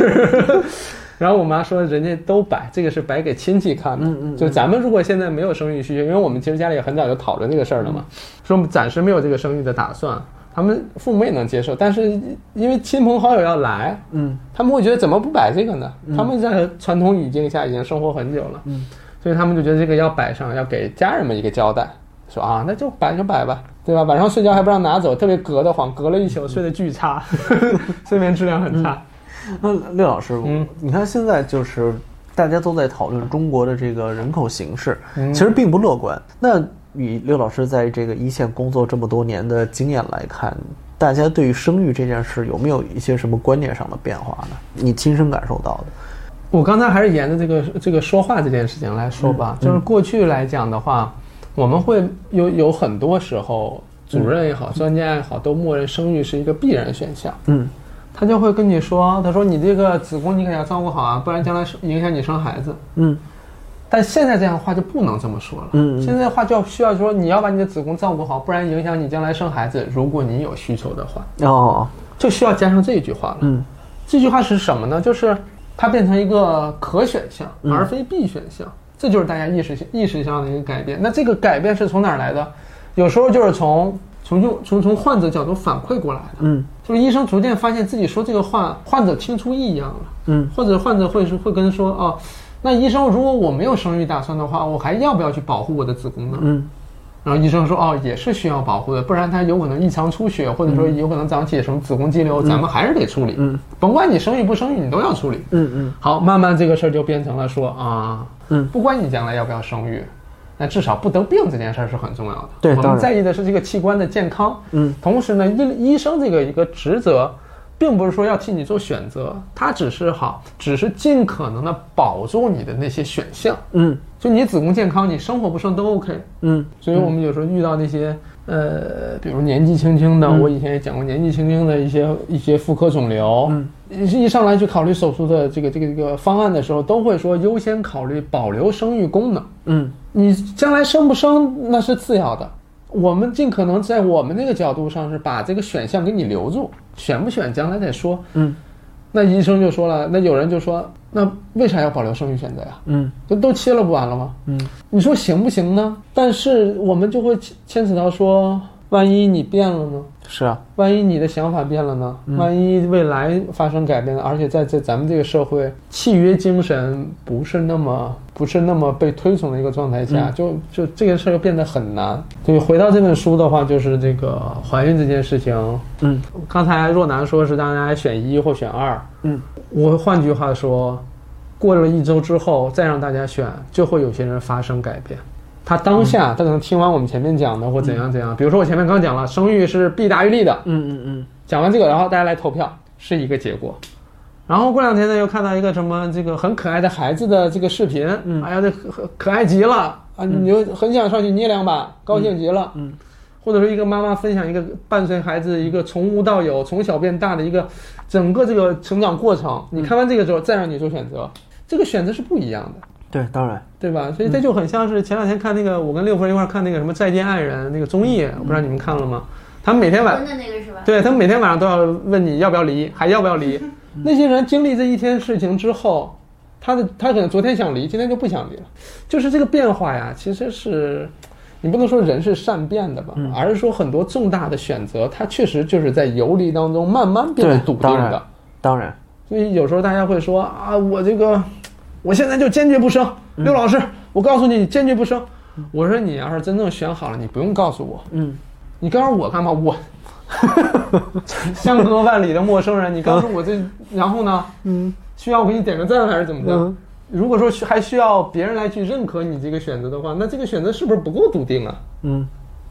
然后我妈说人家都摆，这个是摆给亲戚看的。嗯嗯就咱们如果现在没有生育需求，因为我们其实家里也很早就讨论这个事儿了嘛，说暂时没有这个生育的打算。他们父母也能接受，但是因为亲朋好友要来，嗯他们会觉得怎么不摆这个呢？他们在传统语境下已经生活很久了，嗯，所以他们就觉得这个要摆上，要给家人们一个交代，说啊，那就摆就摆吧，对吧？晚上睡觉还不让拿走，特别隔得慌，隔了一宿睡得巨差，睡眠质量很差。那六老师，嗯你看现在就是大家都在讨论中国的这个人口形势，嗯其实并不乐观。那以刘老师在这个一线工作这么多年的经验来看，大家对于生育这件事有没有一些什么观念上的变化呢？你亲身感受到的？我刚才还是沿着这个这个说话这件事情来说吧，就是过去来讲的话，我们会有有很多时候，主任也好，专家也好，都默认生育是一个必然选项。嗯他就会跟你说，他说你这个子宫你可要照顾好啊，不然将来是影响你生孩子。嗯但现在这样的话就不能这么说了，嗯嗯现在的话就要需要说你要把你的子宫照顾好，不然影响你将来生孩子。如果你有需求的话，哦就需要加上这一句话了。嗯这句话是什么呢？就是它变成一个可选项，嗯而非必选项。这就是大家意识意识上的一个改变。那这个改变是从哪儿来的？有时候就是从从用从从患者角度反馈过来的。嗯就是医生逐渐发现自己说这个话，患者听出异样了，嗯或者患者会是会跟说哦，那医生如果我没有生育打算的话，我还要不要去保护我的子宫呢？嗯然后医生说哦，也是需要保护的，不然它有可能异常出血，或者说有可能长起什么子宫肌瘤，咱们还是得处理。嗯，甭管你生育不生育，你都要处理。嗯嗯好，慢慢这个事儿就变成了说啊，嗯不管你将来要不要生育，那至少不得病这件事儿是很重要的。我们对当然在意的是这个器官的健康。嗯，同时呢，医医生这个一个职责，并不是说要替你做选择，它只是好，只是尽可能的保住你的那些选项。嗯就你子宫健康，你生活不生都 OK。嗯所以我们有时候遇到那些呃，比如年纪轻轻的，嗯我以前也讲过年纪轻轻的一些一些妇科肿瘤，嗯，一上来去考虑手术的这个这个这个方案的时候，都会说优先考虑保留生育功能。嗯你将来生不生那是次要的，我们尽可能在我们那个角度上是把这个选项给你留住，选不选将来再说。嗯那医生就说了，那有人就说，那为啥要保留生育选择呀？嗯都都切了不完了吗？嗯你说行不行呢？但是我们就会牵牵扯到说，万一你变了呢？是啊万一你的想法变了呢？万一未来发生改变了，而且在在咱们这个社会，契约精神不是那么不是那么被推崇的一个状态下，就就这个事儿就变得很难。所以回到这本书的话，就是这个怀孕这件事情，嗯刚才若楠说是让大家选一或选二，嗯我换句话说，过了一周之后再让大家选，就会有些人发生改变。他当下他可能听完我们前面讲的或怎样怎样，比如说我前面刚讲了，生育是弊大于利的，嗯嗯嗯讲完这个，然后大家来投票是一个结果。然后过两天呢，又看到一个什么这个很可爱的孩子的这个视频，嗯哎呀，这可可爱极了啊！你就很想上去捏两把，高兴极了。嗯或者说一个妈妈分享一个伴随孩子一个从无到有、从小变大的一个整个这个成长过程，你看完这个之后，再让你做选择，这个选择是不一样的。对，当然对吧？所以这就很像是前两天看那个，我跟六夫人一块儿看那个什么《再见爱人》那个综艺，我不知道你们看了吗？他们每天晚婚的那个是吧？对他们每天晚上都要问你要不要离，还要不要离。那些人经历这一天事情之后，他的他可能昨天想离，今天就不想离了。就是这个变化呀，其实是你不能说人是善变的吧，而是说很多重大的选择，它确实就是在游离当中慢慢变得笃定当然的。当然所以有时候大家会说啊，我这个我现在就坚决不生。刘老师，我告诉你，你坚决不生。我说你要是真正选好了，你不用告诉我，嗯你告诉我干嘛？我相隔万里的陌生人，你告诉我这，然后呢？嗯需要我给你点个赞还是怎么的？嗯如果说需还需要别人来去认可你这个选择的话，那这个选择是不是不够笃定啊？嗯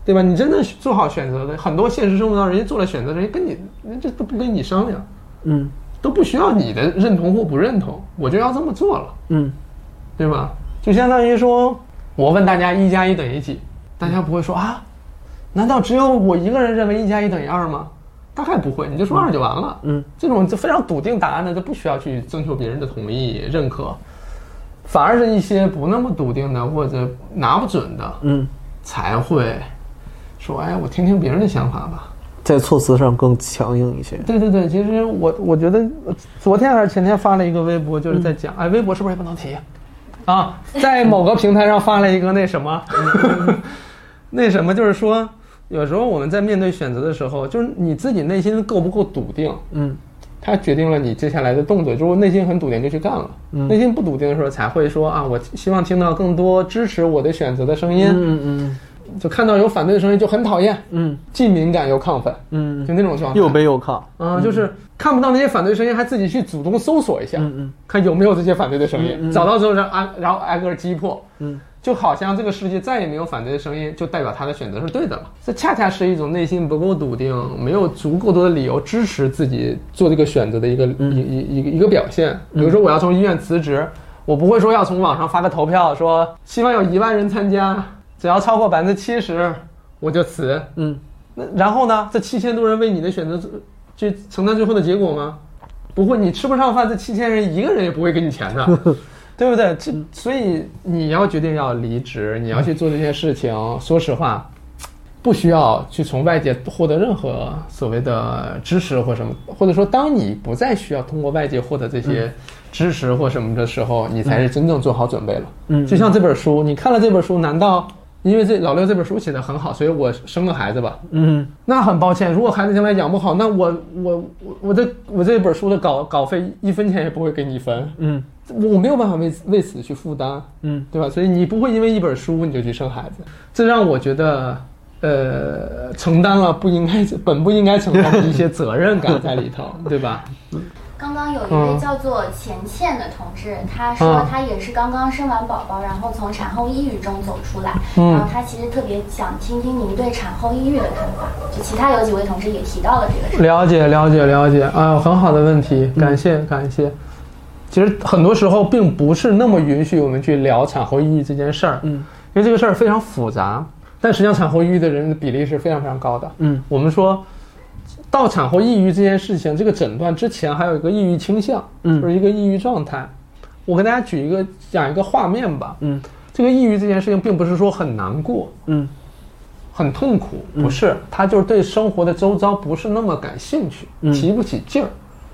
对吧？你真正做好选择的，很多现实生活当中人家做了选择，人家跟你，人家都不跟你商量，嗯都不需要你的认同或不认同，我就要这么做了。嗯对吧？就相当于说，我问大家一加一等于几，大家不会说啊，难道只有我一个人认为一加一等于二吗？大概不会，你就说二就完了。嗯，这种就非常笃定答案的，就不需要去征求别人的同意认可，反而是一些不那么笃定的或者拿不准的，嗯才会说哎，我听听别人的想法吧。在措辞上更强硬一些。对对对，其实我我觉得昨天还是前天发了一个微博，就是在讲，哎，微博是不是也不能提？啊，在某个平台上发了一个那什么，那什么，就是说，有时候我们在面对选择的时候，就是你自己内心够不够笃定，嗯它决定了你接下来的动作。如果内心很笃定，就去干了；内心不笃定的时候，才会说啊，我希望听到更多支持我的选择的声音。嗯嗯就看到有反对的声音就很讨厌，嗯既敏感又亢奋，嗯就那种状态。又悲又亢。啊、就是看不到那些反对声音，还自己去主动搜索一下，嗯嗯看有没有这些反对的声音，找到之后让挨，然后挨个击破，嗯就好像这个世界再也没有反对的声音，就代表他的选择是对的了。这恰恰是一种内心不够笃定，没有足够多的理由支持自己做这个选择的一个、嗯一一一个一个表现。比如说，我要从医院辞职，我不会说要从网上发个投票说希望有一万人参加，只要超过百分之七十我就辞。嗯那然后呢？这七千多人为你的选择去承担最后的结果吗？不会，你吃不上饭，这七千人一个人也不会给你钱的，对不对？这所以你要决定要离职，你要去做这些事情，说实话，不需要去从外界获得任何所谓的支持或什么，或者说，当你不再需要通过外界获得这些支持或什么的时候，你才是真正做好准备了。嗯就像这本书，你看了这本书，难道因为这老六这本书写的很好，所以我生个孩子吧？嗯那很抱歉，如果孩子将来养不好，那我我我我这我这本书的稿稿费一分钱也不会给你分，嗯我没有办法为为此去负担，嗯对吧？所以你不会因为一本书你就去生孩子，这让我觉得，呃，承担了不应该本不应该承担的一些责任感在里头，对吧？刚刚有一嗯位叫做钱倩的同志，她说她也是刚刚生完宝宝，然后从产后抑郁中走出来，嗯然后她其实特别想听听您对产后抑郁的看法。就其他有几位同志也提到了这个事。了解了解了解，哎呦，很好的问题，感谢感谢。其实很多时候并不是那么允许我们去聊产后抑郁这件事儿，嗯因为这个事儿非常复杂，但实际上产后抑郁的人的比例是非常非常高的。嗯我们说到产后抑郁这件事情，这个诊断之前还有一个抑郁倾向，嗯。就是一个抑郁状态。我给大家举一个讲一个画面吧。嗯。这个抑郁这件事情，并不是说很难过、嗯。很痛苦，不是，他就是对生活的周遭不是那么感兴趣，嗯。提不起劲儿，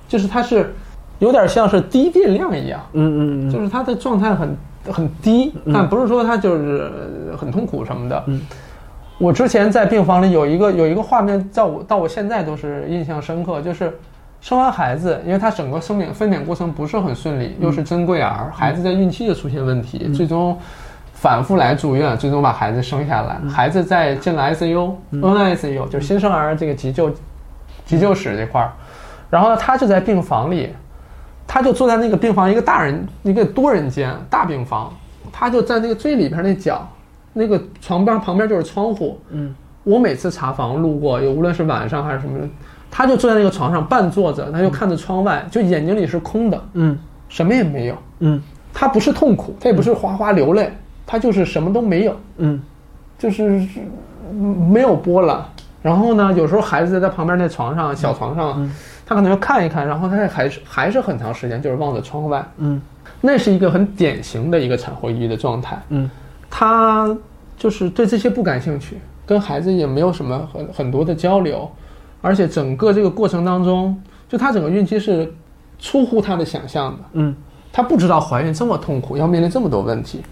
就是他是有点像是低电量一样，嗯嗯就是他的状态很很低，但不是说他就是呃很痛苦什么的。嗯我之前在病房里有一个有一个画面，在我到我现在都是印象深刻，就是生完孩子，因为他整个生娩分娩过程不是很顺利，又是珍贵儿，孩子在孕期就出现问题，最终反复来住院，最终把孩子生下来，孩子在进了 ICU，NICU 就是新生儿这个急救急救室这块儿，然后呢，他就在病房里，他就坐在那个病房一个大人一个多人间大病房，他就在那个最里边那角，那个床边旁边就是窗户。嗯我每次查房路过，有无论是晚上还是什么，他就坐在那个床上半坐着，他就看着窗外，就眼睛里是空的，嗯什么也没有。嗯他不是痛苦，他也不是哗哗流泪，他就是什么都没有。嗯就是嗯没有波澜。然后呢，有时候孩子在他旁边那床上，小床上，他可能就看一看，然后他还是还是很长时间就是望着窗外。嗯那是一个很典型的一个产后抑郁的状态。嗯他就是对这些不感兴趣，跟孩子也没有什么很很多的交流，而且整个这个过程当中，就他整个孕期是出乎他的想象的。嗯。她不知道怀孕这么痛苦，要面临这么多问题，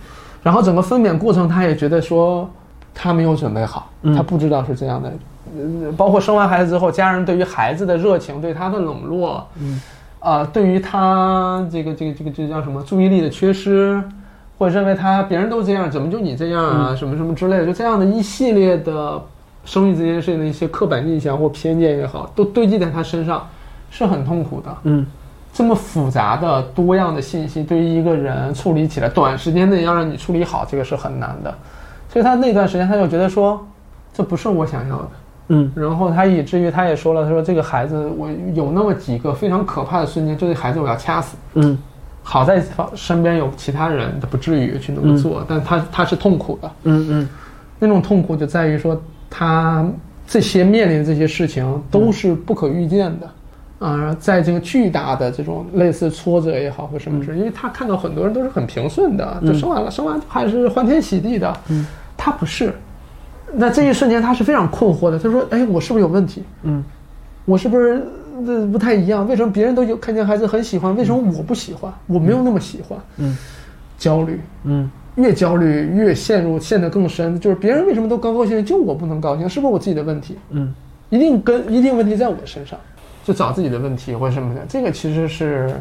然后整个分娩过程，她也觉得说她没有准备好，嗯。她不知道是这样的，嗯包括生完孩子之后，家人对于孩子的热情，对她的冷落，嗯，啊、对于她这个这个这个这叫什么注意力的缺失，或者认为他别人都这样，怎么就你这样啊，什么什么之类的，就这样的一系列的生育这件事情的一些刻板印象或偏见也好，都堆积在他身上，是很痛苦的。嗯这么复杂的多样的信息，对于一个人处理起来，短时间内要让你处理好，这个是很难的。所以他那段时间他就觉得说，这不是我想要的。嗯然后他以至于他也说了，他说这个孩子我有那么几个非常可怕的瞬间，这个孩子我要掐死。嗯好在身边有其他人，他不至于去那么做，但他他是痛苦的。嗯嗯。那种痛苦就在于说，他这些面临的这些事情都是不可预见的。啊，在这个巨大的这种类似挫折也好或什么之类，因为他看到很多人都是很平顺的，就生完了，生完还是欢天喜地的，他不是，那这一瞬间他是非常困惑的，他说：“哎，我是不是有问题？嗯。我是不是呃不太一样？为什么别人都有看见孩子很喜欢，为什么我不喜欢？我没有那么喜欢。”嗯焦虑，嗯越焦虑越陷入陷得更深，就是别人为什么都高高兴兴，就我不能高兴，是不是我自己的问题？嗯一定跟一定问题在我身上，就找自己的问题或什么的，这个其实是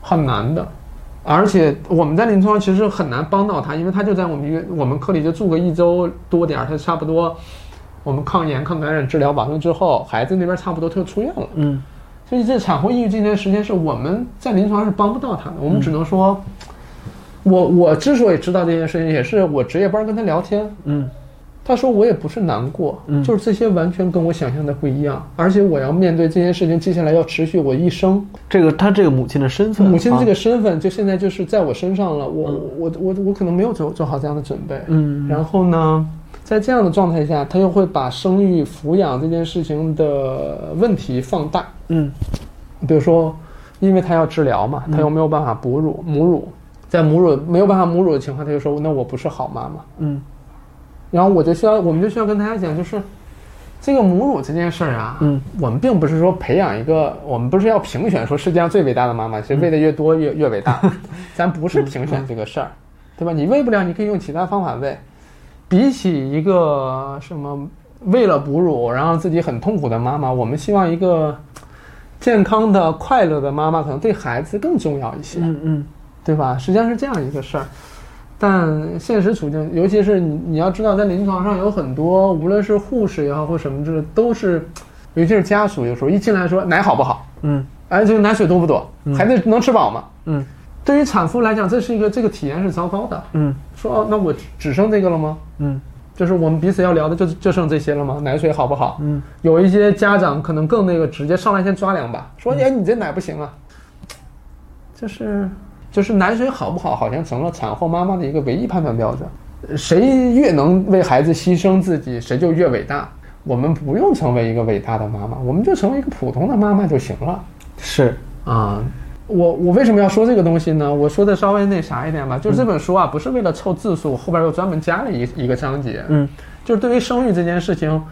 很难的，而且我们在临床上其实很难帮到他，因为他就在我们医院我们科里就住个一周多点儿，他差不多我们抗炎抗感染治疗完了之后，孩子那边差不多他就出院了。嗯。所以这产后抑郁这段时间是我们在临床上是帮不到他的，我们只能说，我我之所以知道这件事情，也是我值夜班跟他聊天，嗯。他说我也不是难过，嗯。就是这些完全跟我想象的不一样，而且我要面对这件事情，接下来要持续我一生。这个他这个母亲的身份，母亲这啊。个身份就现在就是在我身上了，我我我我可能没有做做好这样的准备。嗯。然后呢，在这样的状态下，他又会把生育抚养这件事情的问题放大。嗯比如说，因为他要治疗嘛，他又没有办法哺乳母乳，在母乳没有办法母乳的情况，他就说那我不是好妈妈。嗯然后我就需要，我们就需要跟大家讲，就是这个母乳这件事儿啊，嗯，我们并不是说培养一个，我们不是要评选说世界上最伟大的妈妈，其实喂的越多越越伟大，咱不是评选这个事儿，对吧？你喂不了，你可以用其他方法喂。比起一个什么为了哺乳然后自己很痛苦的妈妈，我们希望一个健康的、快乐的妈妈，可能对孩子更重要一些。嗯嗯对吧？实际上是这样一个事儿，但现实处境，尤其是你你要知道，在临床上有很多，无论是护士也好或什么之类，都是，尤其是家属，有时候一进来说奶好不好，嗯哎，这个奶水多不多，孩子能吃饱吗？嗯对于产妇来讲，这是一个这个体验是糟糕的。嗯说哦，那我只只剩这个了吗？嗯就是我们彼此要聊的就就剩这些了吗？奶水好不好？嗯有一些家长可能更那个，直接上来先抓两把，说哎你这奶不行啊，就是就是奶水好不好，好像成了产后妈妈的一个唯一判断标准。呃谁越能为孩子牺牲自己，谁就越伟大。我们不用成为一个伟大的妈妈，我们就成为一个普通的妈妈就行了。是啊，我我为什么要说这个东西呢？我说的稍微那啥一点吧，就是这本书啊，不是为了凑字数，后边又专门加了一一个章节，嗯。就是对于生育这件事情，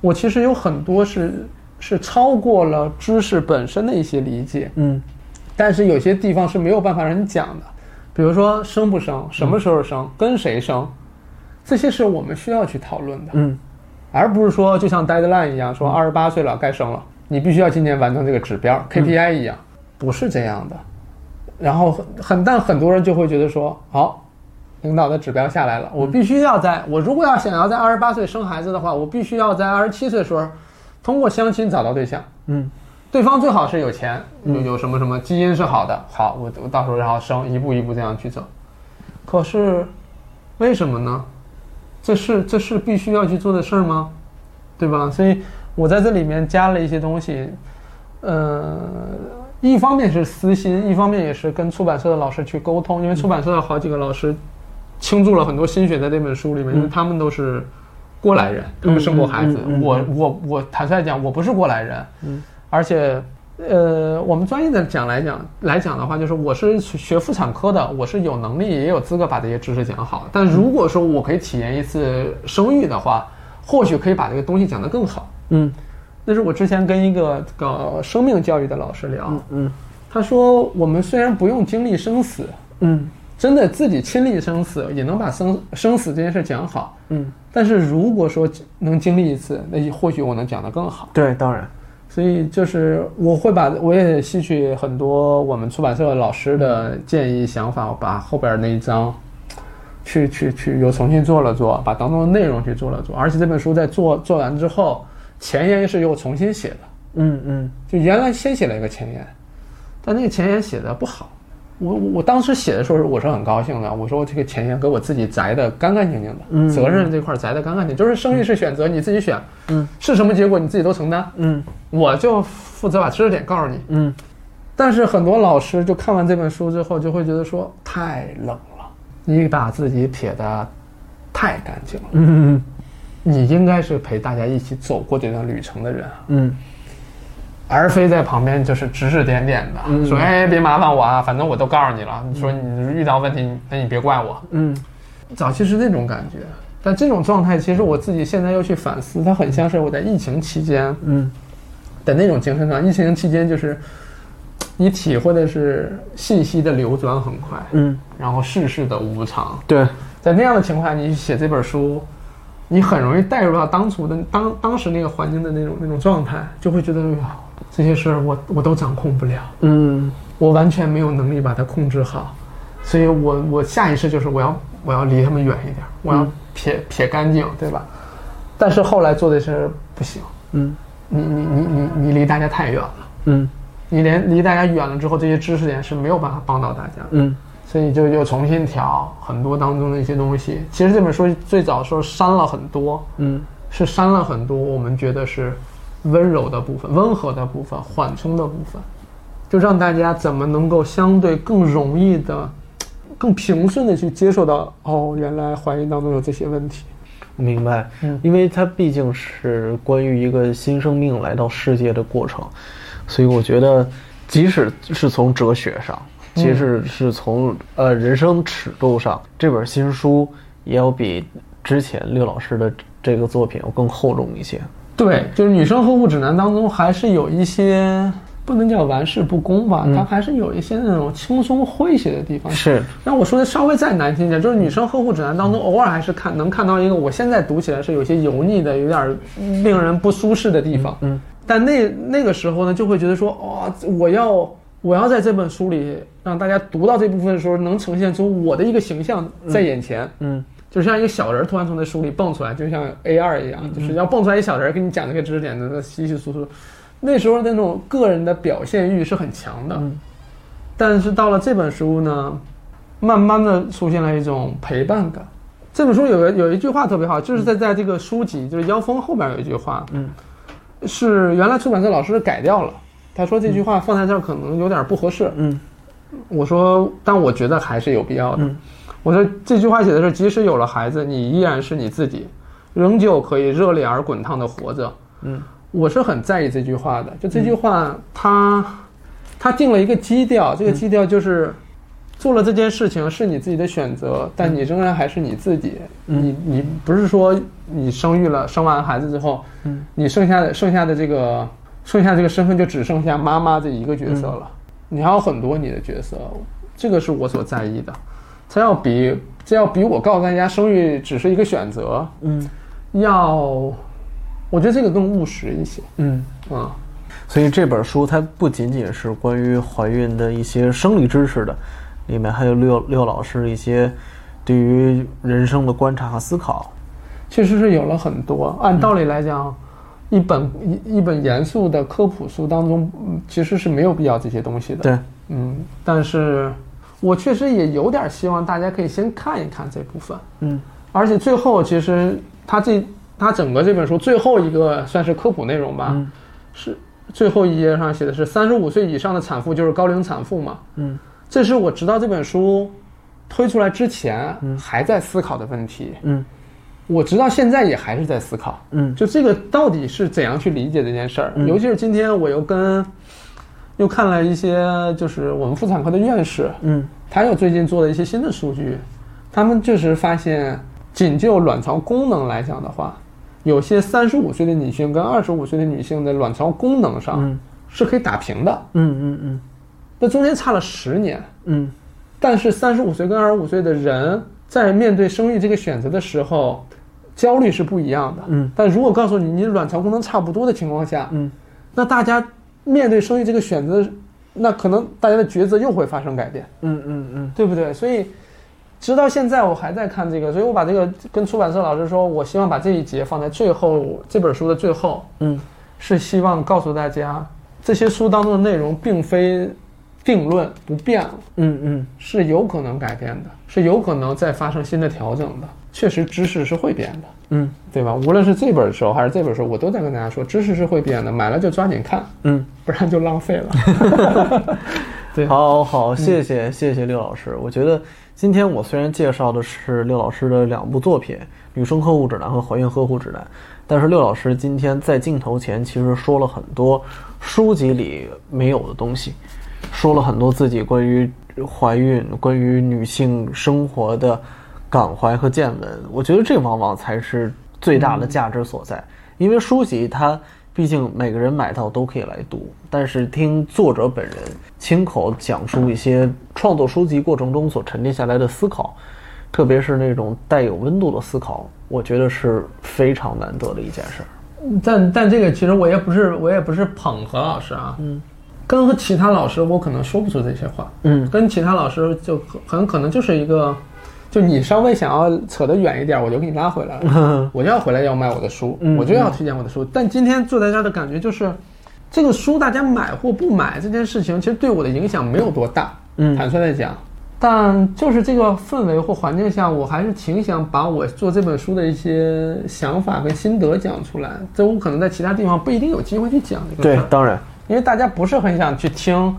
我其实有很多是是超过了知识本身的一些理解，嗯。但是有些地方是没有办法让你讲的，比如说生不生，什么时候生，跟谁生，这些是我们需要去讨论的。嗯而不是说就像 deadline 一样，说二十八岁了该生了，你必须要今年完成这个指标 KPI 一样，不是这样的。然后很很但很多人就会觉得说，好，领导的指标下来了，我必须要在我如果要想要在二十八岁生孩子的话，我必须要在二十七岁的时候通过相亲找到对象，嗯对方最好是有钱，有有什么什么基因是好的，好，我我到时候然后生一步一步这样去走。可是为什么呢？这是这是必须要去做的事儿吗？对吧？所以我在这里面加了一些东西，呃，一方面是私心，一方面也是跟出版社的老师去沟通，因为出版社的好几个老师倾注了很多心血在这本书里面，因为他们都是过来人，他们生过孩子。我我我坦率讲，我不是过来人，嗯而且。呃，我们专业的讲来讲来讲的话，就是我是学妇产科的，我是有能力也有资格把这些知识讲好。但如果说我可以体验一次生育的话，或许可以把这个东西讲得更好。嗯那是我之前跟一个搞生命教育的老师聊，嗯他说我们虽然不用经历生死，嗯。真的自己亲历生死，也能把生生死这件事讲好。嗯，但是如果说能经历一次，那或许我能讲得更好。对，当然，所以就是我会把我也吸取很多我们出版社老师的建议想法，我把后边那一章去去去又重新做了做，把当中的内容去做了做，而且这本书在做做完之后，前言是又重新写的，嗯嗯就原来先写了一个前言，但那个前言写的不好。我我我当时写的时候，我是很高兴的。我说这个前言给我自己摘的干干净净的，嗯责任这块摘的干干净，就是生意是选择，你自己选，嗯，是什么结果你自己都承担。嗯我就负责把知识点告诉你。嗯但是很多老师就看完这本书之后，就会觉得说太冷了，你把自己撇的太干净了。嗯你应该是陪大家一起走过这段旅程的人啊，嗯而非在旁边就是指指点点的，嗯说哎别麻烦我啊，反正我都告诉你了。你说你遇到问题，那你别怪我。嗯早期是那种感觉，但这种状态，其实我自己现在又去反思，它很像是我在疫情期间嗯的那种精神状态。疫情期间就是，你体会的是信息的流转很快，嗯，然后世事的无常。对，在那样的情况下，你写这本书，你很容易带入到当初的当当时那个环境的那种那种状态，就会觉得，哎呀，这些事儿我我都掌控不了，嗯我完全没有能力把它控制好，所以我我下意识就是我要我要离他们远一点，我要嗯撇撇干净，对吧？但是后来做的是不行，嗯你你你你你离大家太远了，嗯你连离大家远了之后，这些知识点是没有办法帮到大家的。嗯所以就又重新调很多当中的一些东西。其实这本书最早时候删了很多，嗯是删了很多我们觉得是温柔的部分、温和的部分、缓冲的部分，就让大家怎么能够相对更容易的、更平顺的去接受到哦，原来怀孕当中有这些问题。明白嗯，因为它毕竟是关于一个新生命来到世界的过程，所以我觉得，即使是从哲学上，即使是从呃人生尺度上，这本新书也要比之前六老师的这个作品要更厚重一些。对，就是女生呵护指南当中还是有一些不能叫玩世不恭吧，它还是有一些那种轻松诙谐的地方。是，那我说的稍微再难听一点，就是女生呵护指南当中，偶尔还是看能看到一个，我现在读起来是有些油腻的，有点令人不舒适的地方。嗯，但那那个时候呢，就会觉得说，哦，我要我要在这本书里让大家读到这部分的时候，能呈现出我的一个形象在眼前。嗯。就像一个小人儿突然从那书里蹦出来，就像 A 二一样，就是要蹦出来一小人儿跟你讲这个知识点的，那稀稀疏疏。那时候那种个人的表现欲是很强的，嗯。但是到了这本书呢，慢慢的出现了一种陪伴感。这本书有个有一句话特别好，就是在在这个书籍就是腰封后面有一句话，嗯，是原来出版社老师改掉了，他说这句话放在这儿可能有点不合适，嗯。我说，但我觉得还是有必要的。嗯。我说这句话写的是，即使有了孩子，你依然是你自己，仍旧可以热烈而滚烫的活着。嗯。我是很在意这句话的。就这句话，它它定了一个基调，这个基调就是做了这件事情是你自己的选择，但你仍然还是你自己。嗯。你你不是说你生育了，生完孩子之后，嗯。你剩下的剩下的这个剩下这个身份就只剩下妈妈这一个角色了，你还有很多你的角色，这个是我所在意的。它要比这要比我告诉大家生育只是一个选择，嗯要我觉得这个更务实一些嗯。啊。所以这本书它不仅仅是关于怀孕的一些生理知识的，里面还有六六老师一些对于人生的观察和思考。确实是有了很多。按道理来讲，一本一一本严肃的科普书当中，嗯其实是没有必要这些东西的。对，嗯，但是我确实也有点希望大家可以先看一看这部分，嗯。而且最后其实他这他整个这本书最后一个算是科普内容吧，嗯。是最后一页上写的是三十五岁以上的产妇就是高龄产妇嘛，嗯。这是我直到这本书推出来之前还在思考的问题，嗯我直到现在也还是在思考。嗯就这个到底是怎样去理解这件事儿？嗯尤其是今天我又跟又看了一些，就是我们妇产科的院士，嗯他又最近做了一些新的数据，他们就是发现，仅就卵巢功能来讲的话，有些三十五岁的女性跟二十五岁的女性的卵巢功能上嗯是可以打平的，嗯嗯那中间差了十年。嗯但是三十五岁跟二十五岁的人在面对生育这个选择的时候，焦虑是不一样的。嗯但如果告诉你你卵巢功能差不多的情况下，嗯那大家面对生育这个选择，那可能大家的抉择又会发生改变，嗯嗯嗯对不对？所以直到现在我还在看这个，所以我把这个跟出版社老师说，我希望把这一节放在最后这本书的最后，嗯是希望告诉大家，这些书当中的内容并非定论不变了。嗯嗯是有可能改变的，是有可能再发生新的调整的。确实，知识是会变的，嗯对吧？无论是这本书还是这本书，我都在跟大家说，知识是会变的，买了就抓紧看，嗯。不然就浪费了。对，好好，谢谢谢谢六老师。我觉得今天我虽然介绍的是六老师的两部作品《女生呵护指南》和《怀孕呵护指南》，但是六老师今天在镜头前其实说了很多书籍里没有的东西，说了很多自己关于怀孕、关于女性生活的感怀和见闻。我觉得这往往才是最大的价值所在，因为书籍它毕竟每个人买到都可以来读，但是听作者本人亲口讲述一些创作书籍过程中所沉淀下来的思考，特别是那种带有温度的思考，我觉得是非常难得的一件事儿。但但这个其实我也不是我也不是捧何老师啊，嗯，跟和其他老师我可能说不出这些话，嗯跟其他老师就很很可能就是一个，就你稍微想要扯得远一点，我就给你拉回来了，我就要回来要卖我的书，嗯我就要推荐我的书。但今天坐在这儿的感觉就是，这个书大家买或不买这件事情，其实对我的影响没有多大，嗯坦率的讲。但就是这个氛围或环境下，我还是挺想把我做这本书的一些想法跟心得讲出来。这我可能在其他地方不一定有机会去讲这个，，对当然，因为大家不是很想去听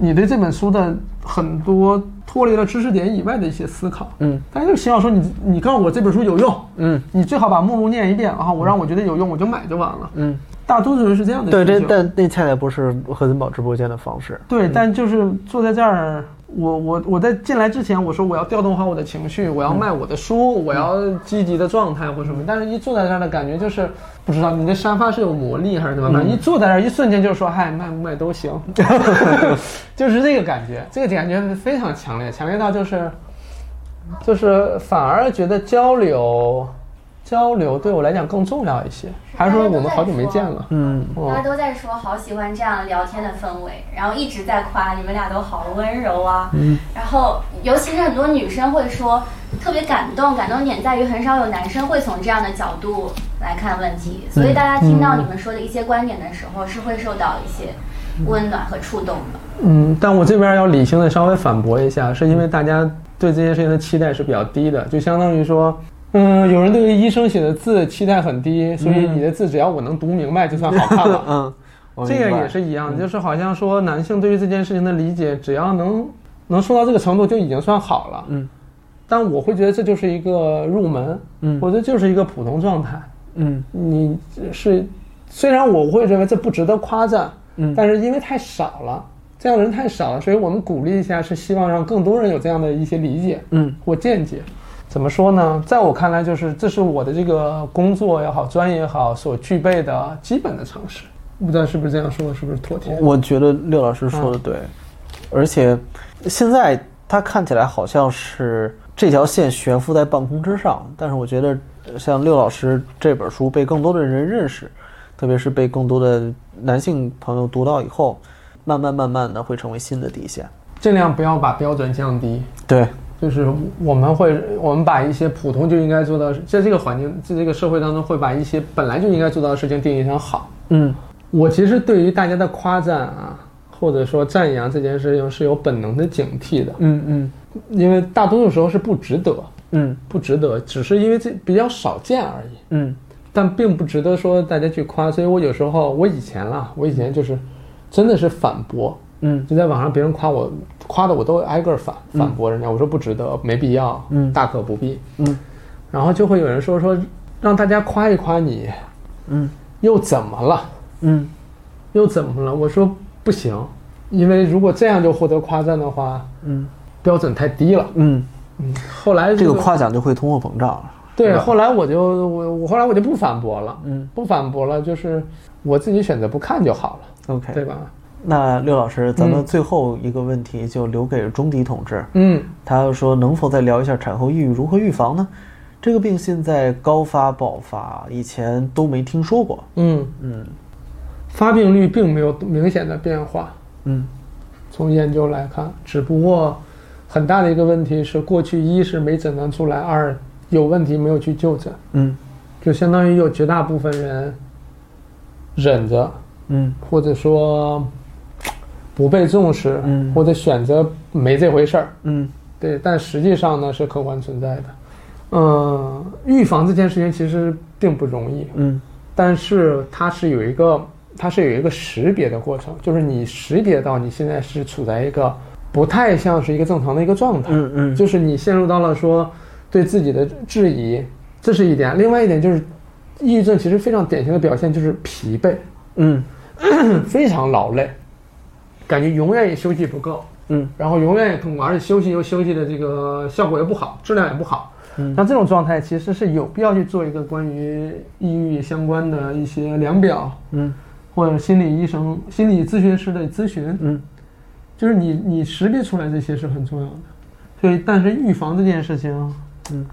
你对这本书的很多脱离了知识点以外的一些思考。嗯，但是就希望说你你告诉我这本书有用，嗯你最好把目录念一遍啊，我让我觉得有用我就买就完了。嗯，大多数人是这样的对，这需求但那恰恰不是何森宝直播间的方式。对，但就是坐在这儿，我我我在进来之前，我说我要调动好我的情绪，我要卖我的书，我要积极的状态或什么。但是一坐在这儿的感觉就是，不知道你的沙发是有魔力还是怎么，反正一坐在这儿，一瞬间就说，嗨，卖不卖都行，就是这个感觉，这个感觉非常强烈，强烈到就是，就是反而觉得交流。交流对我来讲更重要一些，还是说我们好久没见了？嗯，哦大家都在说好喜欢这样聊天的氛围，然后一直在夸你们俩都好温柔啊。嗯，然后尤其是很多女生会说特别感动，感动点在于很少有男生会从这样的角度来看问题，所以大家听到你们说的一些观点的时候，是会受到一些温暖和触动的。嗯，但我这边要理性的稍微反驳一下，是因为大家对这件事情的期待是比较低的，就相当于说，嗯，有人对于医生写的字期待很低，所以你的字只要我能读明白就算好看了。嗯，这个也是一样，就是好像说男性对于这件事情的理解，只要能能说到这个程度就已经算好了。嗯，但我会觉得这就是一个入门，嗯或者就是一个普通状态。嗯你是虽然我会认为这不值得夸赞，嗯但是因为太少了，这样的人太少了，所以我们鼓励一下，是希望让更多人有这样的一些理解嗯或见解。怎么说呢？在我看来，就是这是我的这个工作也好，专业也好，所具备的基本的常识。不知道是不是这样说，是不是妥帖？我觉得六老师说的对，而且现在他看起来好像是这条线悬浮在半空之上，但是我觉得呃像六老师这本书被更多的人认识，特别是被更多的男性朋友读到以后，慢慢慢慢的会成为新的底线。尽量不要把标准降低。对，就是我们会，我们把一些普通就应该做到，在这个环境，在这个社会当中，会把一些本来就应该做到的事情定义成好。嗯。我其实对于大家的夸赞啊，或者说赞扬这件事情是有本能的警惕的，嗯嗯。因为大多数时候是不值得，嗯。不值得，只是因为这比较少见而已，嗯。但并不值得说大家去夸。所以我有时候，我以前啦，我以前就是真的是反驳，嗯。就在网上别人夸我，夸的我都挨个儿反反驳人家，我说不值得，没必要，嗯大可不必。嗯然后就会有人说说，让大家夸一夸你，嗯又怎么了？嗯又怎么了？我说不行，因为如果这样就获得夸赞的话，嗯标准太低了。嗯，嗯，后来这个夸奖就会通货膨胀了。对，后来我就我我后来我就不反驳了，嗯不反驳了，就是我自己选择不看就好了，，OK，对吧？那六老师，咱们嗯。最后一个问题就留给钟迪同志。嗯，他说：“能否再聊一下产后抑郁如何预防呢？这个病现在高发爆发，以前都没听说过。嗯，嗯。发病率并没有明显的变化，嗯。从研究来看，只不过很大的一个问题是，过去一是没诊断出来，二有问题没有去就诊，嗯。就相当于有绝大部分人忍着，嗯。或者说不被重视，嗯。或者选择没这回事儿，嗯。对，但实际上呢是客观存在的。嗯，预防这件事情其实并不容易，嗯。但是它是有一个，它是有一个识别的过程，就是你识别到你现在是处在一个不太像是一个正常的一个状态，嗯嗯。就是你陷入到了说对自己的质疑，这是一点。另外一点就是，抑郁症其实非常典型的表现就是疲惫，嗯。非常劳累，感觉永远也休息不够，嗯。然后永远也痛苦，而且休息又休息的这个效果又不好，质量也不好，嗯。那这种状态其实是有必要去做一个关于抑郁相关的一些量表，嗯。或者心理医生、心理咨询师的咨询，嗯。就是你你识别出来这些是很重要的。所以，但是预防这件事情，嗯，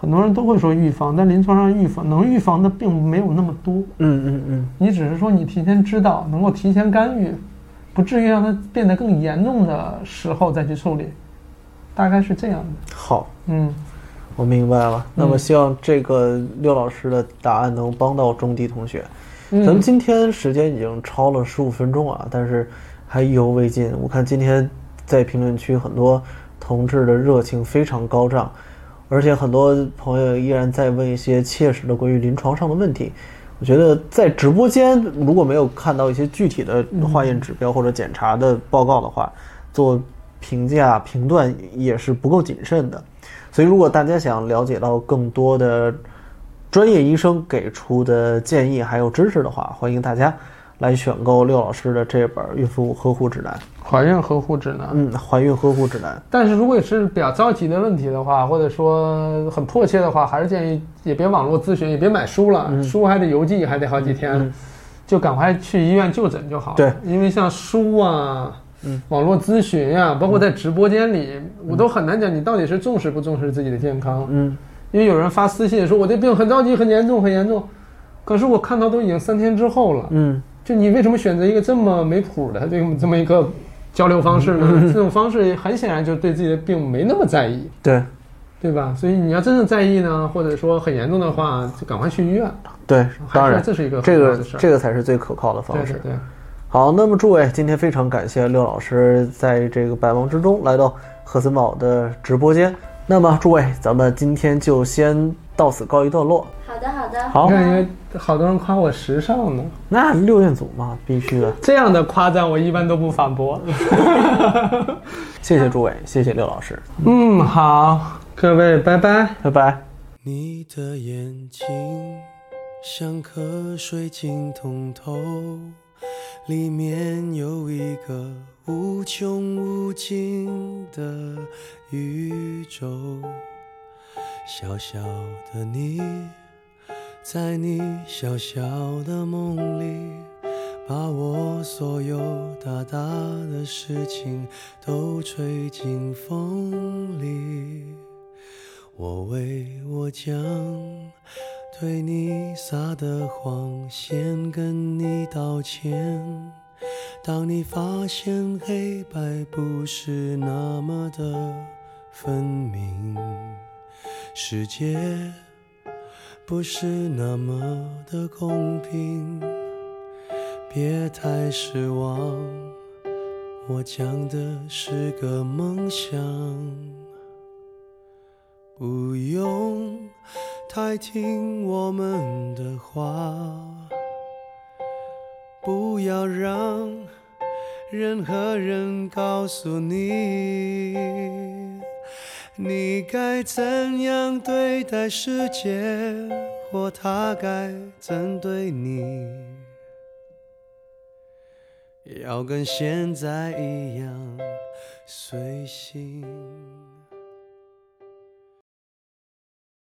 很多人都会说预防，但临床上预防能预防的并没有那么多。嗯嗯嗯，你只是说你提前知道，能够提前干预，不至于让它变得更严重的时候再去处理，大概是这样的。好，嗯，我明白了。那么嗯希望这个六老师的答案能帮到中低同学。嗯咱们今天时间已经超了十五分钟啊，但是还意犹未尽。我看今天在评论区很多同志的热情非常高涨，而且很多朋友依然在问一些切实的关于临床上的问题。我觉得在直播间如果没有看到一些具体的化验指标或者检查的报告的话，做评价评断也是不够谨慎的。所以，如果大家想了解到更多的专业医生给出的建议还有知识的话，欢迎大家来选购六老师的这本《孕妇呵护指南》。怀孕呵护指南。嗯，怀孕呵护指南。但是如果是比较着急的问题的话，或者说很迫切的话，还是建议也别网络咨询，也别买书了，书还得邮寄，还得好几天，嗯就赶快去医院就诊就好。对，因为像书啊。嗯网络咨询呀、包括在直播间里，我都很难讲你到底是重视不重视自己的健康。嗯因为有人发私信说我这病很着急、很严重、很严重，可是我看到都已经三天之后了。嗯就你为什么选择一个这么没谱的这么这么一个交流方式呢？嗯这种方式很显然就对自己的病没那么在意，对对吧？所以你要真正在意呢，或者说很严重的话，就赶快去医院。对，当然这是一个这个这个才是最可靠的方式对对。对，好，那么诸位，今天非常感谢六老师在这个百忙之中来到赫森堡的直播间。那么诸位，咱们今天就先到此告一段落。好的好的，好你看，因为好多人夸我时尚呢，那六院组嘛，必须的。这样的夸赞我一般都不反驳。谢谢诸位，谢谢六老师，嗯，好，各位，拜拜。拜拜。你的眼睛像颗水晶通透，里面有一个无穷无尽的宇宙。小小的你，在你小小的梦里，把我所有大大的事情都吹进风里。我为我将对你撒的谎先跟你道歉。当你发现黑白不是那么的分明，世界不是那么的公平，别太失望。我讲的是个梦想。不用太听我们的话，不要让任何人告诉你，你该怎样对待世界，或他该怎对你，要跟现在一样随性。